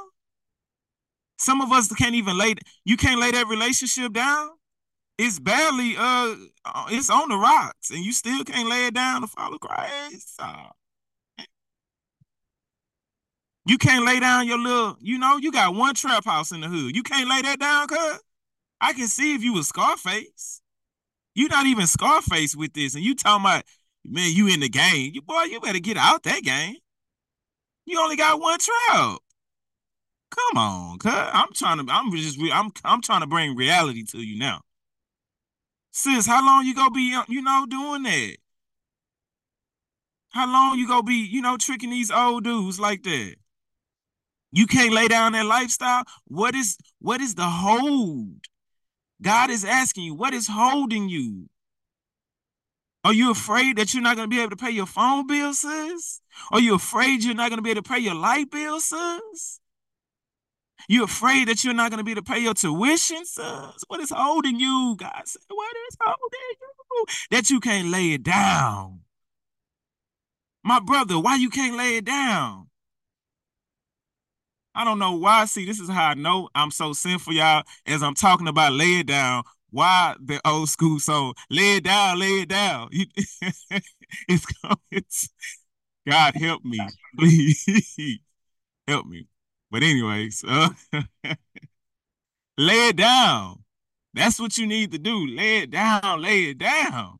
Some of us can't even lay you can't lay that relationship down. It's barely uh it's on the rocks and you still can't lay it down to follow Christ. Uh, you can't lay down your little, you know, you got one trap house in the hood. You can't lay that down, cuz. I can see if you was Scarface. You're not even Scarface with this, and you talking about, man, you in the game. You boy, you better get out that game. You only got one trap. Come on, cuz. I'm trying to, I'm just, I'm, I'm trying to bring reality to you now. Sis, how long you gonna be, uh, you know, doing that? How long you gonna be, you know, tricking these old dudes like that? You can't lay down that lifestyle. What is what is the hold? God is asking you, what is holding you? Are you afraid that you're not going to be able to pay your phone bill, sis? Are you afraid you're not going to be able to pay your light bill, sis? You afraid that you're not going to be able to pay your tuition, sis? What is holding you, God said? What is holding you? That you can't lay it down. My brother, why you can't lay it down? I don't know why. See, this is how I know I'm so sinful, y'all. As I'm talking about lay it down, why the old school song, lay it down, lay it down. it's, it's God help me, please help me. But anyways, uh, lay it down. That's what you need to do. Lay it down, lay it down.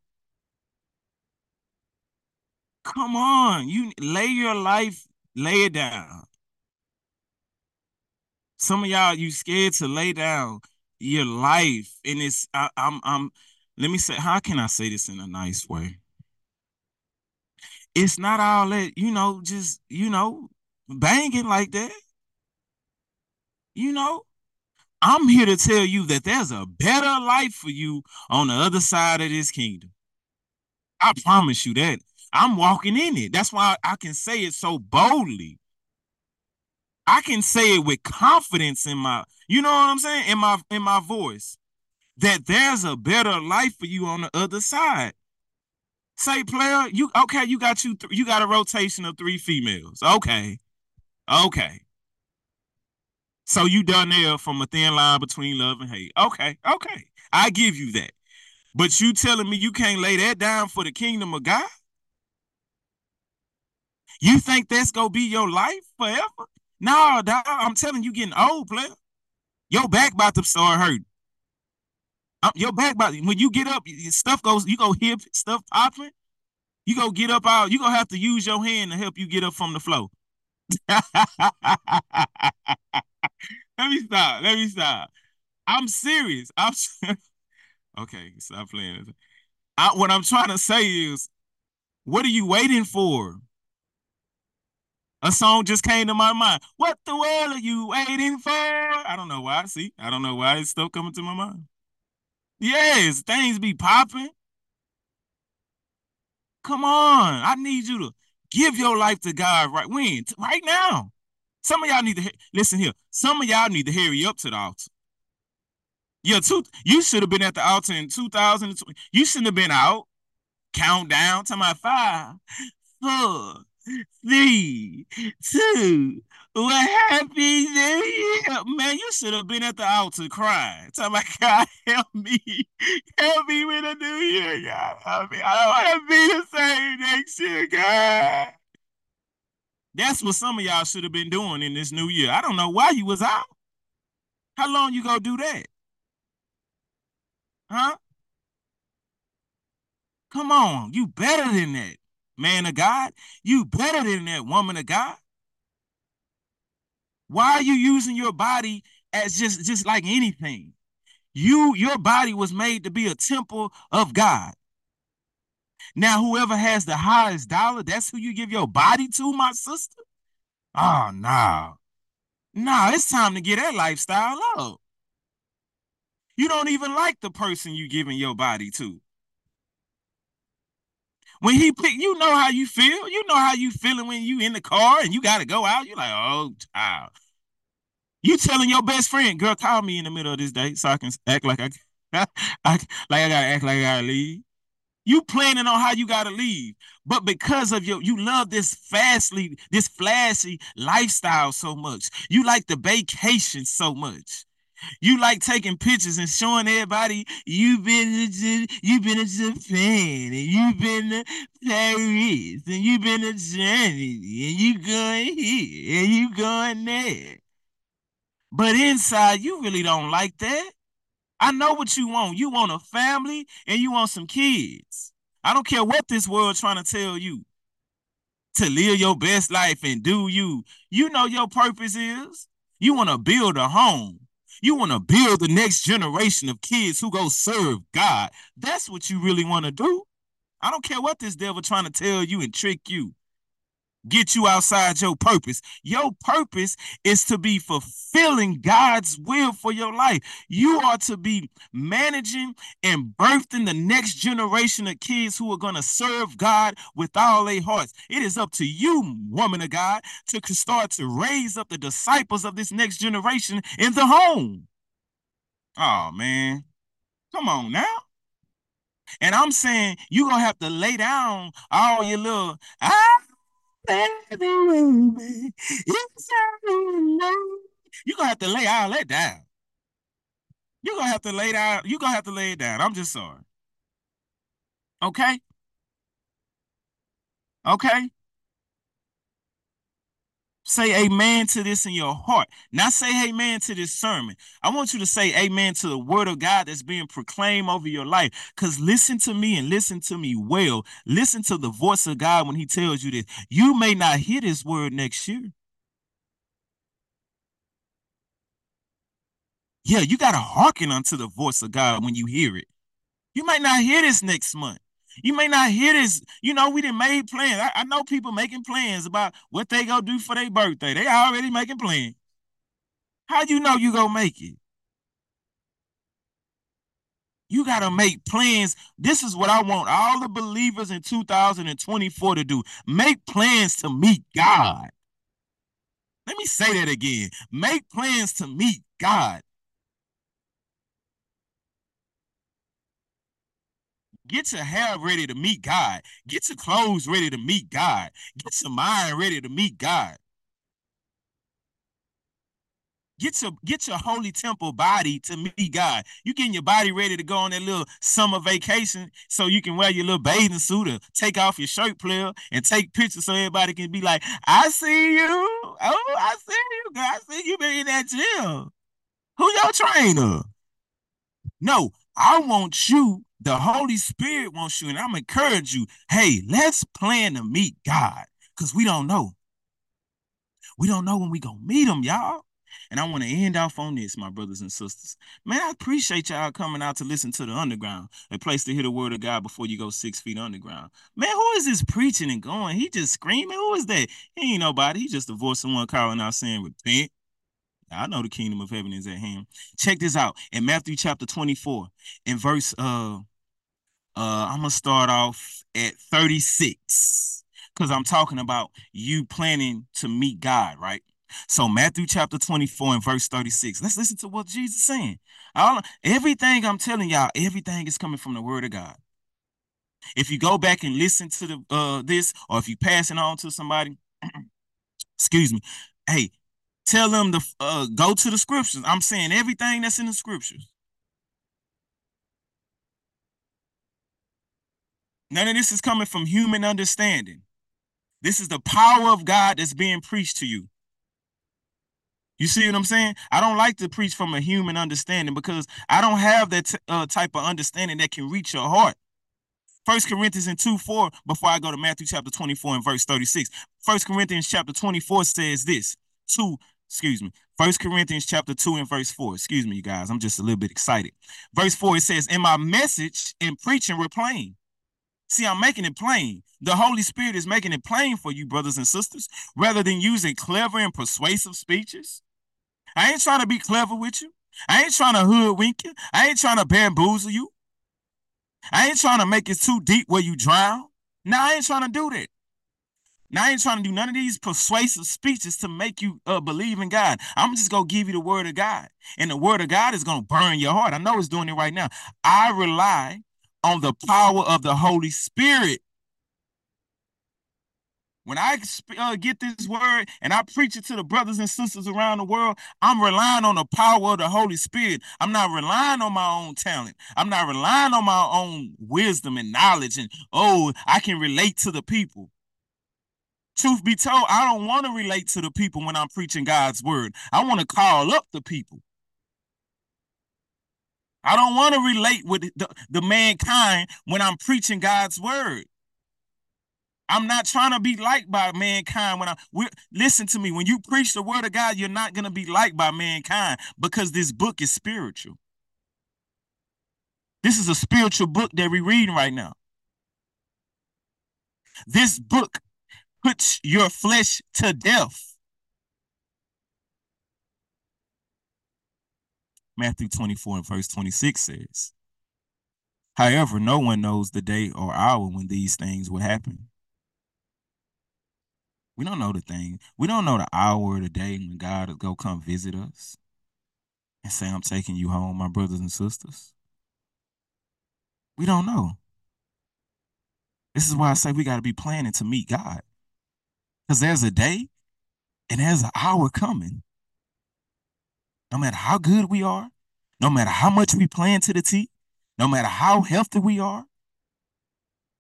Come on, you lay your life, lay it down. Some of y'all, you scared to lay down your life. And it's I, I'm I'm let me say, how can I say this in a nice way? It's not all that, you know, just, you know, banging like that. You know, I'm here to tell you that there's a better life for you on the other side of this kingdom. I promise you that. I'm walking in it. That's why I can say it so boldly. I can say it with confidence in my, you know what I'm saying? In my in my voice. That there's a better life for you on the other side. Say, player, you okay, you got you you got a rotation of three females. Okay. Okay. So you done there from a thin line between love and hate. Okay, okay. I give you that. But you telling me you can't lay that down for the kingdom of God? You think that's gonna be your life forever? No, dog, I'm telling you, getting old, player. Your back about to start hurting. Um, your back about when you get up, stuff goes. You go hip stuff popping. You go get up out. You gonna have to use your hand to help you get up from the floor. Let me stop. Let me stop. I'm serious. I'm okay. Stop playing. I, what I'm trying to say is, what are you waiting for? A song just came to my mind. What the world are you waiting for? I don't know why. See, I don't know why it's still coming to my mind. Yes, things be popping. Come on, I need you to give your life to God right when, right now. Some of y'all need to listen here. Some of y'all need to hurry up to the altar. Yeah, two, you should have been at the altar in 2020. You shouldn't have been out. Countdown to my five, four, three, two, what happy new year? Man, you should have been at the altar crying. Talking about God help me. Help me with a new year, God. Help me. I don't want to be the same next year, God. That's what some of y'all should have been doing in this new year. I don't know why you was out. How long you gonna do that? Huh? Come on, you better than that man of God. You better than that woman of God. Why are you using your body as just, just like anything? You, your body was made to be a temple of God. Now, whoever has the highest dollar, that's who you give your body to, my sister. Oh, no. No, it's time to get that lifestyle up. You don't even like the person you giving your body to. When he pick, you know how you feel. You know how you feeling when you in the car and you got to go out. You're like, oh, child. You telling your best friend, girl, call me in the middle of this day so I can act like I, I like I gotta act like I gotta leave. You planning on how you gotta leave, but because of your, you love this fastly, this flashy lifestyle so much. You like the vacation so much. You like taking pictures and showing everybody you've been to you've been to Japan and you've been to Paris and you've been to Germany and you going here and you going there. But inside, you really don't like that. I know what you want. You want a family and you want some kids. I don't care what this world trying to tell you. To live your best life and do you. You know your purpose is. You want to build a home. You want to build the next generation of kids who go serve God. That's what you really want to do. I don't care what this devil trying to tell you and trick you get you outside your purpose. Your purpose is to be fulfilling God's will for your life. You are to be managing and birthing the next generation of kids who are going to serve God with all their hearts. It is up to you, woman of God, to start to raise up the disciples of this next generation in the home. Oh, man. Come on now. And I'm saying you're going to have to lay down all your little, ah, you gonna have to lay all that down. You're gonna have to lay down, you're gonna have to lay it down. I'm just sorry. Okay? Okay? Say amen to this in your heart. Not say amen to this sermon. I want you to say amen to the word of God that's being proclaimed over your life. Because listen to me and listen to me well. Listen to the voice of God when he tells you this. You may not hear this word next year. Yeah, you got to hearken unto the voice of God when you hear it. You might not hear this next month. You may not hear this. You know, we didn't made plans. I, I, know people making plans about what they gonna do for their birthday. They already making plans. How you know you gonna make it? You gotta make plans. This is what I want all the believers in 2024 to do. Make plans to meet God. Let me say that again. Make plans to meet God. Get your hair ready to meet God. Get your clothes ready to meet God. Get your mind ready to meet God. Get your get your holy temple body to meet God. You getting your body ready to go on that little summer vacation so you can wear your little bathing suit or take off your shirt player and take pictures so everybody can be like, I see you. Oh, I see you. I see you been in that gym. Who your trainer? No, I want you. The Holy Spirit wants you, and I'm encourage you. Hey, let's plan to meet God because we don't know. We don't know when we gonna meet him, y'all. And I want to end off on this, my brothers and sisters. Man, I appreciate y'all coming out to listen to the underground, a place to hear the word of God before you go six feet underground. Man, who is this preaching and going? He just screaming. Who is that? He ain't nobody. He just a voice of one calling out saying, repent. I know the kingdom of heaven is at hand. Check this out. In Matthew chapter 24, in verse uh uh I'm gonna start off at 36 because I'm talking about you planning to meet God, right? So Matthew chapter 24 and verse 36. Let's listen to what Jesus is saying. All, everything I'm telling y'all, everything is coming from the word of God. If you go back and listen to the uh this, or if you pass it on to somebody, excuse me, hey, tell them to uh, go to the scriptures. I'm saying everything that's in the scriptures. None of this is coming from human understanding. This is the power of God that's being preached to you. You see what I'm saying? I don't like to preach from a human understanding because I don't have that uh, type of understanding that can reach your heart. First Corinthians in 2 4, before I go to Matthew chapter 24 and verse 36. First Corinthians chapter 24 says this. 2, excuse me. First Corinthians chapter 2 and verse 4. Excuse me, you guys. I'm just a little bit excited. Verse 4, it says, In my message in preaching, we're plain. See, I'm making it plain. The Holy Spirit is making it plain for you, brothers and sisters, rather than using clever and persuasive speeches. I ain't trying to be clever with you. I ain't trying to hoodwink you. I ain't trying to bamboozle you. I ain't trying to make it too deep where you drown. No, I ain't trying to do that. Now I ain't trying to do none of these persuasive speeches to make you uh, believe in God. I'm just gonna give you the word of God, and the word of God is gonna burn your heart. I know it's doing it right now. I rely on the power of the Holy Spirit when I uh, get this word and I preach it to the brothers and sisters around the world, I'm relying on the power of the Holy Spirit. I'm not relying on my own talent. I'm not relying on my own wisdom and knowledge and, oh, I can relate to the people. Truth be told, I don't want to relate to the people when I'm preaching God's word. I want to call up the people. I don't want to relate with the, the mankind when I'm preaching God's word. I'm not trying to be liked by mankind when I listen to me. When you preach the word of God, you're not going to be liked by mankind because this book is spiritual. This is a spiritual book that we're reading right now. This book puts your flesh to death. Matthew 24 and verse 26 says, However, no one knows the day or hour when these things will happen we don't know the thing. We don't know the hour of the day when God will go come visit us and say, I'm taking you home, my brothers and sisters. We don't know. This is why I say we got to be planning to meet God. Because there's a day and there's an hour coming. No matter how good we are, no matter how much we plan to the T, no matter how healthy we are,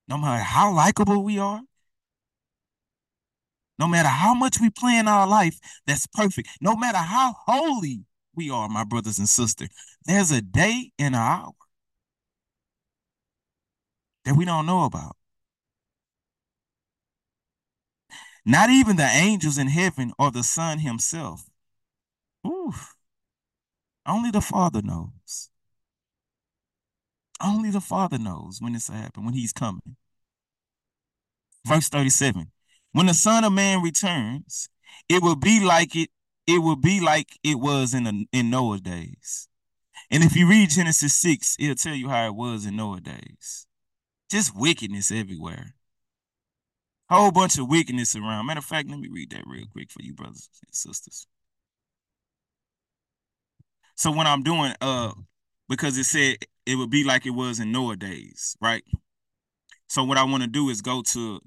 no matter how likable we are, no matter how much we plan our life that's perfect, no matter how holy we are, my brothers and sisters, there's a day and an hour that we don't know about. Not even the angels in heaven or the Son himself. Oof. Only the Father knows. Only the Father knows when this will happen, when he's coming. Verse 37 when the Son of Man returns, it will be like it, it will be like it was in the, in Noah's days. And if you read Genesis 6, it'll tell you how it was in Noah days. Just wickedness everywhere. Whole bunch of wickedness around. Matter of fact, let me read that real quick for you, brothers and sisters. So when I'm doing uh because it said it would be like it was in Noah days, right? So what I want to do is go to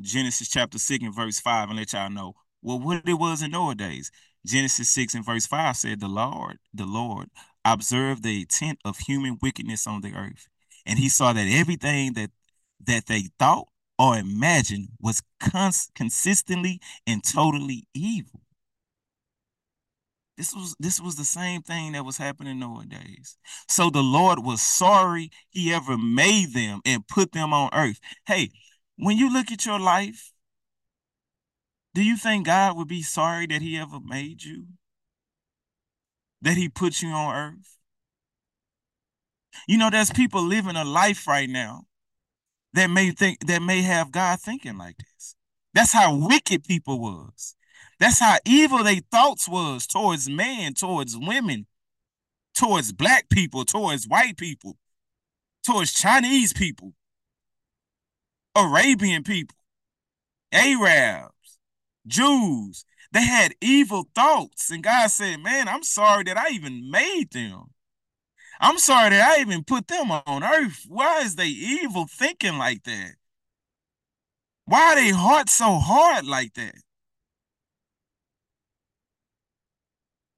Genesis chapter 6 and verse 5 and let y'all know well what it was in Noah days. Genesis 6 and verse 5 said, The Lord, the Lord, observed the intent of human wickedness on the earth. And he saw that everything that that they thought or imagined was cons- consistently and totally evil. This was this was the same thing that was happening nowadays. So the Lord was sorry he ever made them and put them on earth. Hey, when you look at your life, do you think God would be sorry that he ever made you? That he put you on earth? You know, there's people living a life right now that may think that may have God thinking like this. That's how wicked people was. That's how evil they thoughts was towards man, towards women, towards black people, towards white people, towards Chinese people, Arabian people, Arabs, Jews. They had evil thoughts. And God said, Man, I'm sorry that I even made them. I'm sorry that I even put them on earth. Why is they evil thinking like that? Why are they heart so hard like that?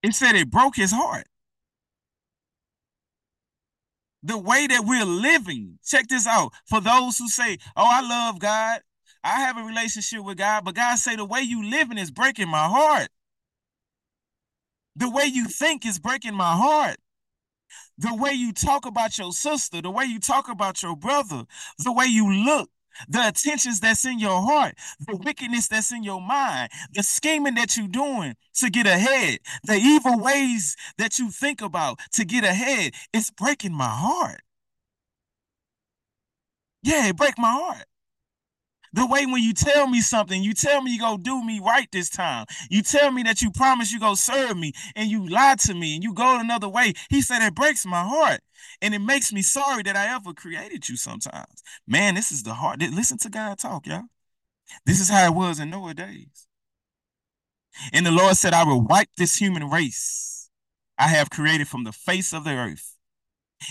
It said it broke his heart. The way that we're living, check this out. For those who say, Oh, I love God, I have a relationship with God, but God say the way you living is breaking my heart. The way you think is breaking my heart the way you talk about your sister, the way you talk about your brother, the way you look, the attentions that's in your heart, the wickedness that's in your mind, the scheming that you're doing to get ahead, the evil ways that you think about to get ahead, it's breaking my heart. Yeah, it break my heart. The way when you tell me something, you tell me you go do me right this time. You tell me that you promise you go serve me and you lie to me and you go another way. He said it breaks my heart and it makes me sorry that I ever created you sometimes. Man, this is the heart. Listen to God talk, y'all. This is how it was in Noah days. And the Lord said, I will wipe this human race I have created from the face of the earth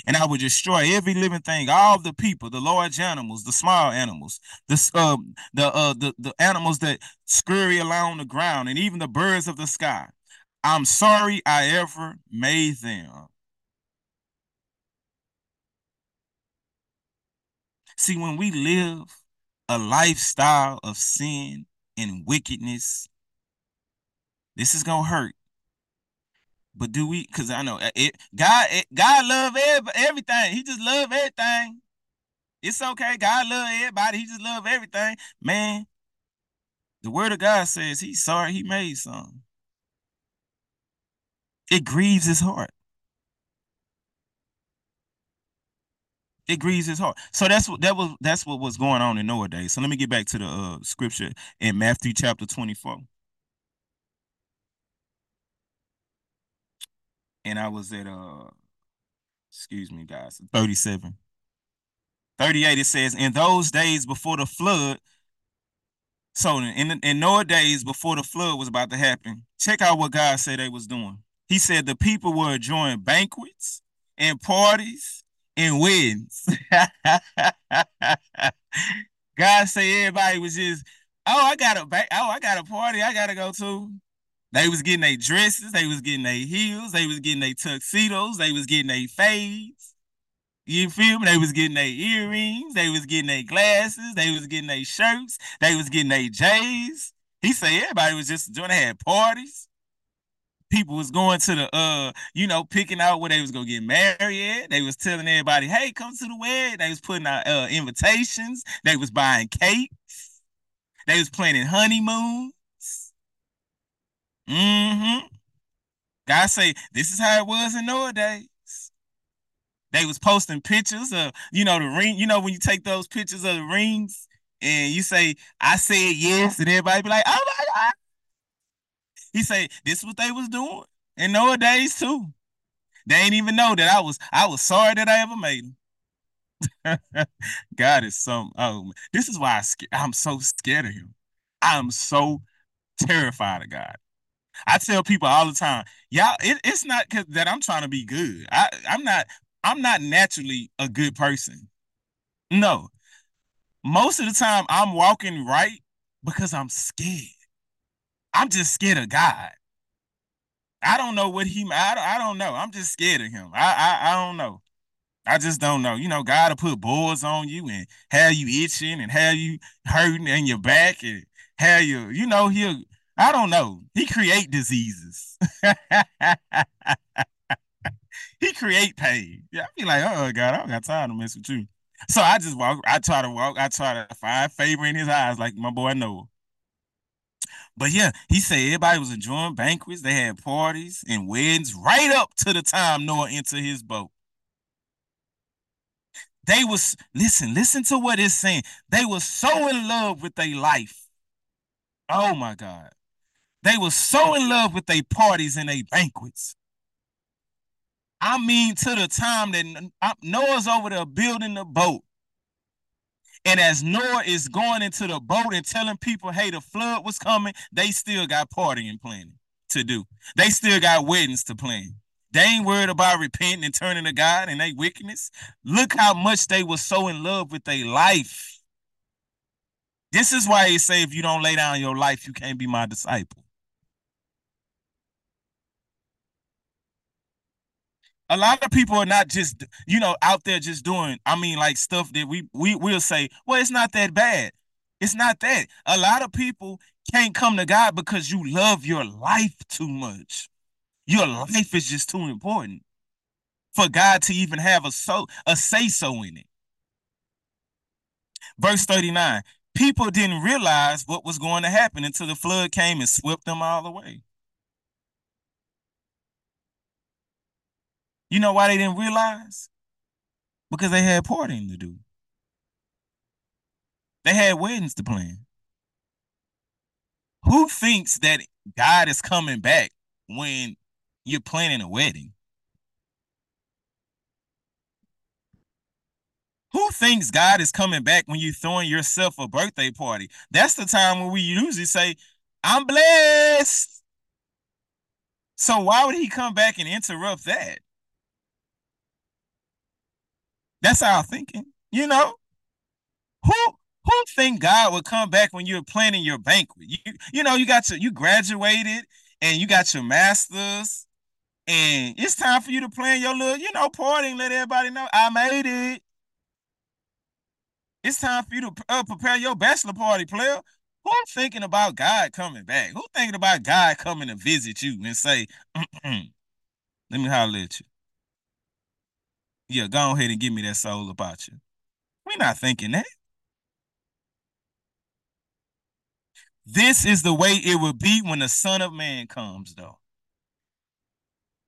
and I would destroy every living thing, all the people, the large animals, the small animals, the uh, the uh, the the animals that scurry along the ground, and even the birds of the sky. I'm sorry I ever made them. See, when we live a lifestyle of sin and wickedness, this is gonna hurt. But do we? Because I know it. God, it, God love every, everything. He just love everything. It's okay. God love everybody. He just love everything. Man, the word of God says he's sorry he made some. It grieves his heart. It grieves his heart. So that's what that was. That's what was going on in Noah days. So let me get back to the uh, scripture in Matthew chapter twenty-four. And I was at uh excuse me guys 37 38 it says in those days before the flood so in in Noah days before the flood was about to happen check out what God said they was doing. He said the people were enjoying banquets and parties and weddings. God said everybody was just oh I got a oh I got a party I gotta go to they was getting their dresses, they was getting their heels, they was getting their tuxedos, they was getting their fades. You feel me? They was getting their earrings, they was getting their glasses, they was getting their shirts, they was getting their J's. He said everybody was just doing. They had parties. People was going to the uh, you know, picking out where they was gonna get married. They was telling everybody, "Hey, come to the wedding." They was putting out uh, invitations. They was buying cakes. They was planning honeymoon. Mm-hmm. God say this is how it was in Noah days. They was posting pictures of, you know, the ring. You know, when you take those pictures of the rings and you say, I said yes, and everybody be like, oh my God. He say, this is what they was doing in Noah days too. They ain't even know that I was I was sorry that I ever made them. God is some oh this is why I, I'm so scared of him. I'm so terrified of God. I tell people all the time, y'all, it, it's not that I'm trying to be good. I, I'm not. I'm not naturally a good person. No, most of the time I'm walking right because I'm scared. I'm just scared of God. I don't know what he. I don't, I don't know. I'm just scared of him. I, I I don't know. I just don't know. You know, God will put boils on you and have you itching and have you hurting in your back and have you, you know, he'll I don't know. He create diseases. he create pain. Yeah, I be like, oh God, I don't got time to mess with you. So I just walk. I try to walk. I try to find favor in his eyes, like my boy Noah. But yeah, he said everybody was enjoying banquets. They had parties and weddings right up to the time Noah entered his boat. They was listen, listen to what it's saying. They were so in love with their life. Oh my God. They were so in love with their parties and their banquets. I mean, to the time that Noah's over there building the boat. And as Noah is going into the boat and telling people, hey, the flood was coming, they still got partying planning to do. They still got weddings to plan. They ain't worried about repenting and turning to God and their wickedness. Look how much they were so in love with their life. This is why he say, if you don't lay down your life, you can't be my disciple. A lot of people are not just you know out there just doing i mean like stuff that we we will say well it's not that bad. It's not that. A lot of people can't come to god because you love your life too much. Your life is just too important for god to even have a so a say so in it. Verse 39 people didn't realize what was going to happen until the flood came and swept them all away You know why they didn't realize? Because they had partying to do. They had weddings to plan. Who thinks that God is coming back when you're planning a wedding? Who thinks God is coming back when you're throwing yourself a birthday party? That's the time when we usually say, I'm blessed. So why would he come back and interrupt that? That's our thinking. You know, who who think God would come back when you're planning your banquet? You you know, you got your you graduated and you got your masters, and it's time for you to plan your little, you know, party let everybody know I made it. It's time for you to uh, prepare your bachelor party, player. Who thinking about God coming back? Who thinking about God coming to visit you and say, let me holler at you? Yeah, go ahead and give me that soul about you. We're not thinking that. This is the way it will be when the Son of Man comes, though.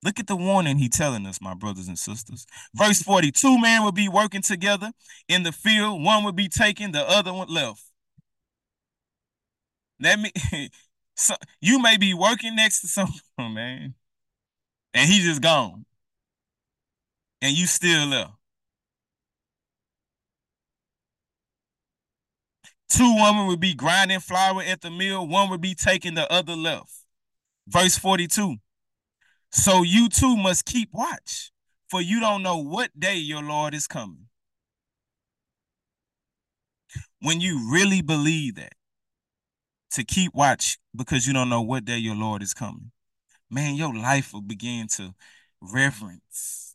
Look at the warning he telling us, my brothers and sisters. Verse 40, two men will be working together in the field. One will be taken, the other one left. Let me, so you may be working next to someone, man, and he just gone and you still there. Two women would be grinding flour at the mill, one would be taking the other left. Verse 42. So you too must keep watch, for you don't know what day your Lord is coming. When you really believe that, to keep watch because you don't know what day your Lord is coming, man, your life will begin to reverence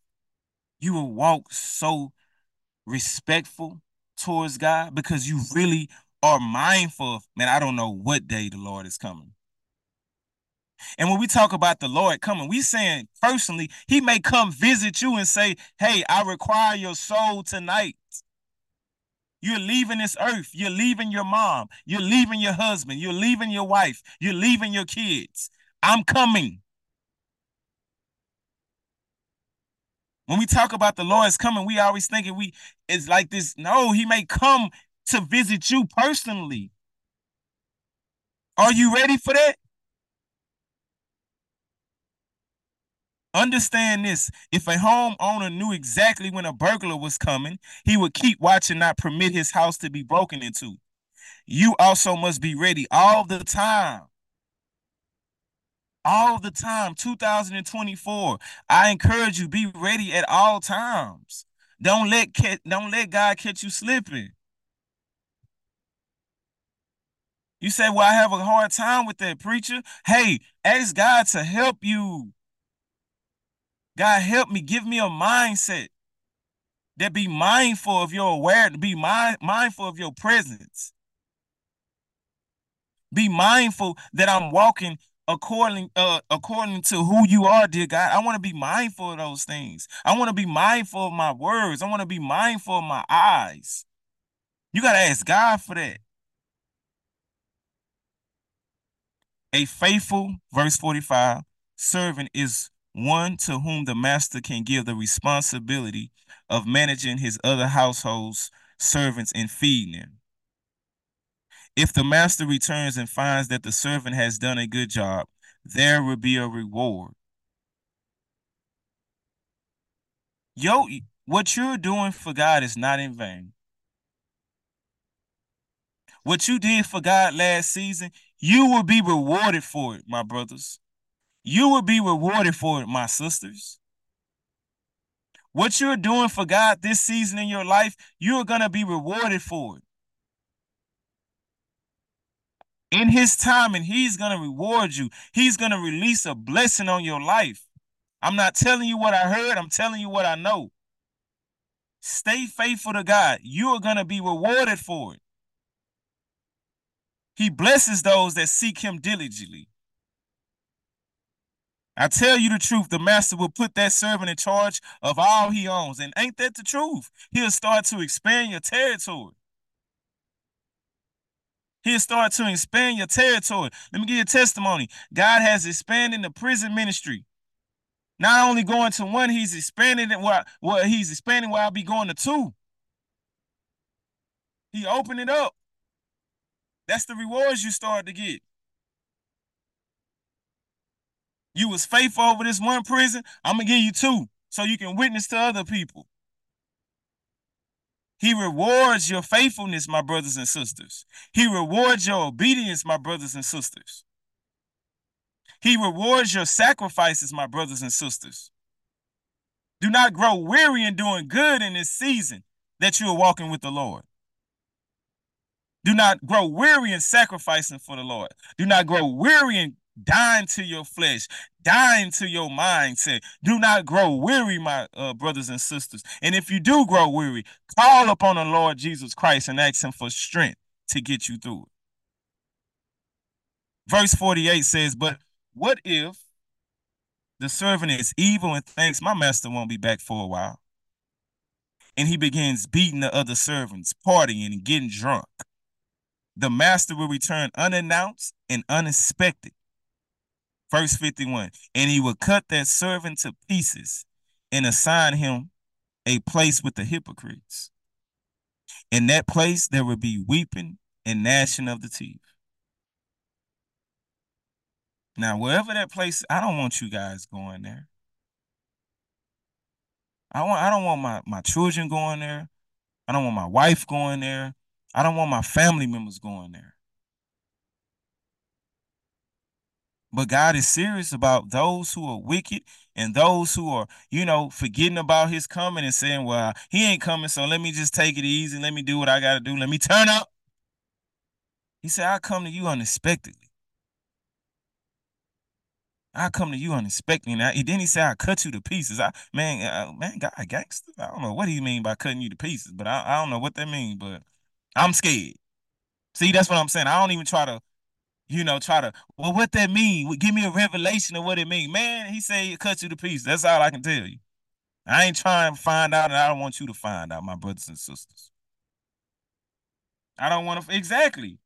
you will walk so respectful towards God because you really are mindful of, man, I don't know what day the Lord is coming. And when we talk about the Lord coming, we saying personally, he may come visit you and say, hey, I require your soul tonight. You're leaving this earth. You're leaving your mom. You're leaving your husband. You're leaving your wife. You're leaving your kids. I'm coming. When we talk about the Lord's coming, we always thinking we it's like this. No, he may come to visit you personally. Are you ready for that? Understand this if a homeowner knew exactly when a burglar was coming, he would keep watch and not permit his house to be broken into. You also must be ready all the time. All the time, 2024. I encourage you be ready at all times. Don't let don't let God catch you slipping. You say, Well, I have a hard time with that, preacher. Hey, ask God to help you. God, help me. Give me a mindset that be mindful of your awareness, be mind, mindful of your presence. Be mindful that I'm walking according uh according to who you are, dear God. I want to be mindful of those things. I want to be mindful of my words. I want to be mindful of my eyes. You got to ask God for that. A faithful, verse 45, servant is one to whom the master can give the responsibility of managing his other households, servants, and feeding them. If the master returns and finds that the servant has done a good job, there will be a reward. Yo, what you're doing for God is not in vain. What you did for God last season, you will be rewarded for it, my brothers. You will be rewarded for it, my sisters. What you're doing for God this season in your life, you're going to be rewarded for it. In his time, and he's going to reward you. He's going to release a blessing on your life. I'm not telling you what I heard, I'm telling you what I know. Stay faithful to God. You are going to be rewarded for it. He blesses those that seek him diligently. I tell you the truth, the master will put that servant in charge of all he owns. And ain't that the truth? He'll start to expand your territory. He'll start to expand your territory. Let me give you a testimony. God has expanded the prison ministry. Not only going to one, he's expanding it where, where he's expanding where I'll be going to two. He opened it up. That's the rewards you start to get. You was faithful over this one prison, I'm gonna give you two so you can witness to other people. He rewards your faithfulness, my brothers and sisters. He rewards your obedience, my brothers and sisters. He rewards your sacrifices, my brothers and sisters. Do not grow weary in doing good in this season that you are walking with the Lord. Do not grow weary in sacrificing for the Lord. Do not grow weary in dying to your flesh, dying to your mindset. Do not grow weary, my uh, brothers and sisters. And if you do grow weary, call upon the Lord Jesus Christ and ask him for strength to get you through it. Verse 48 says, But what if the servant is evil and thinks my master won't be back for a while? And he begins beating the other servants, partying and getting drunk the master will return unannounced and unexpected. Verse 51 And he will cut that servant to pieces and assign him a place with the hypocrites. In that place, there will be weeping and gnashing of the teeth. Now, wherever that place, I don't want you guys going there. I want I don't want my, my children going there. I don't want my wife going there. I don't want my family members going there. But God is serious about those who are wicked and those who are, you know, forgetting about his coming and saying, well, he ain't coming, so let me just take it easy. Let me do what I got to do. Let me turn up. He said, I come to you unexpectedly. I come to you unexpectedly. And then he said, I cut you to pieces. I man, uh, man, God, gangster. I don't know what he mean by cutting you to pieces, but I, I don't know what that mean. But I'm scared. See, that's what I'm saying. I don't even try to, you know, try to, well, what that mean? Give me a revelation of what it mean. Man, he say it cuts you to pieces. That's all I can tell you. I ain't trying to find out, and I don't want you to find out, my brothers and sisters. I don't want to, exactly.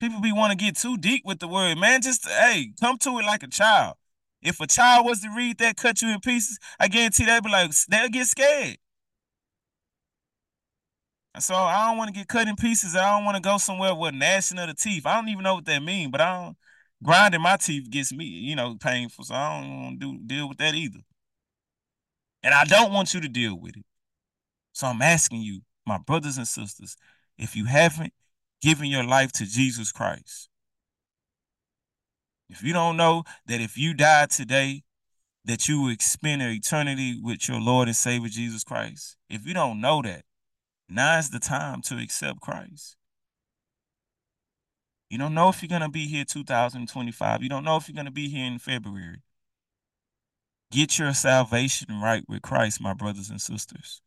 People be want to get too deep with the word, man. Just, hey, come to it like a child. If a child was to read that, cut you in pieces, I guarantee they'd be like, they'll get scared. So I don't want to get cut in pieces. I don't want to go somewhere with gnashing of the teeth. I don't even know what that means, but I don't. grinding my teeth gets me, you know, painful. So I don't want to do deal with that either. And I don't want you to deal with it. So I'm asking you, my brothers and sisters, if you haven't given your life to Jesus Christ, if you don't know that if you die today, that you will spend an eternity with your Lord and Savior Jesus Christ, if you don't know that, now is the time to accept Christ. You don't know if you're going to be here 2025. You don't know if you're going to be here in February. Get your salvation right with Christ, my brothers and sisters.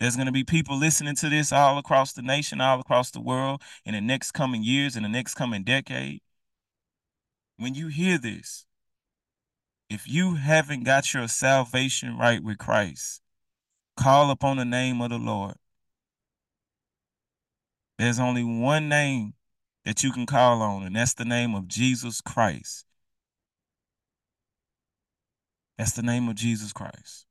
There's going to be people listening to this all across the nation, all across the world in the next coming years, in the next coming decade. When you hear this, if you haven't got your salvation right with Christ, call upon the name of the Lord. There's only one name that you can call on, and that's the name of Jesus Christ. That's the name of Jesus Christ.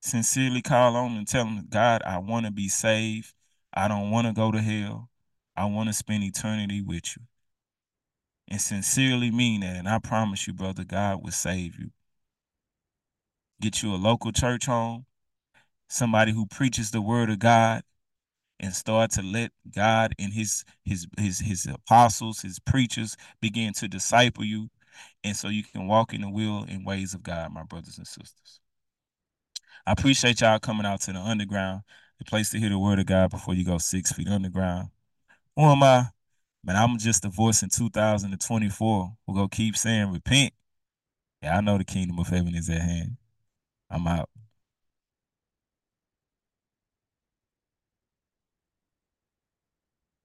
Sincerely call on and tell him, God, I want to be saved. I don't want to go to hell. I want to spend eternity with you. And sincerely mean that. And I promise you, brother, God will save you. Get you a local church home, somebody who preaches the word of God, and start to let God and his his his his apostles, his preachers begin to disciple you and so you can walk in the will and ways of God, my brothers and sisters. I appreciate y'all coming out to the underground, the place to hear the word of God before you go six feet underground. Who am I? Man, I'm just a voice in 2024. We're to keep saying repent. Yeah, I know the kingdom of heaven is at hand. I'm out.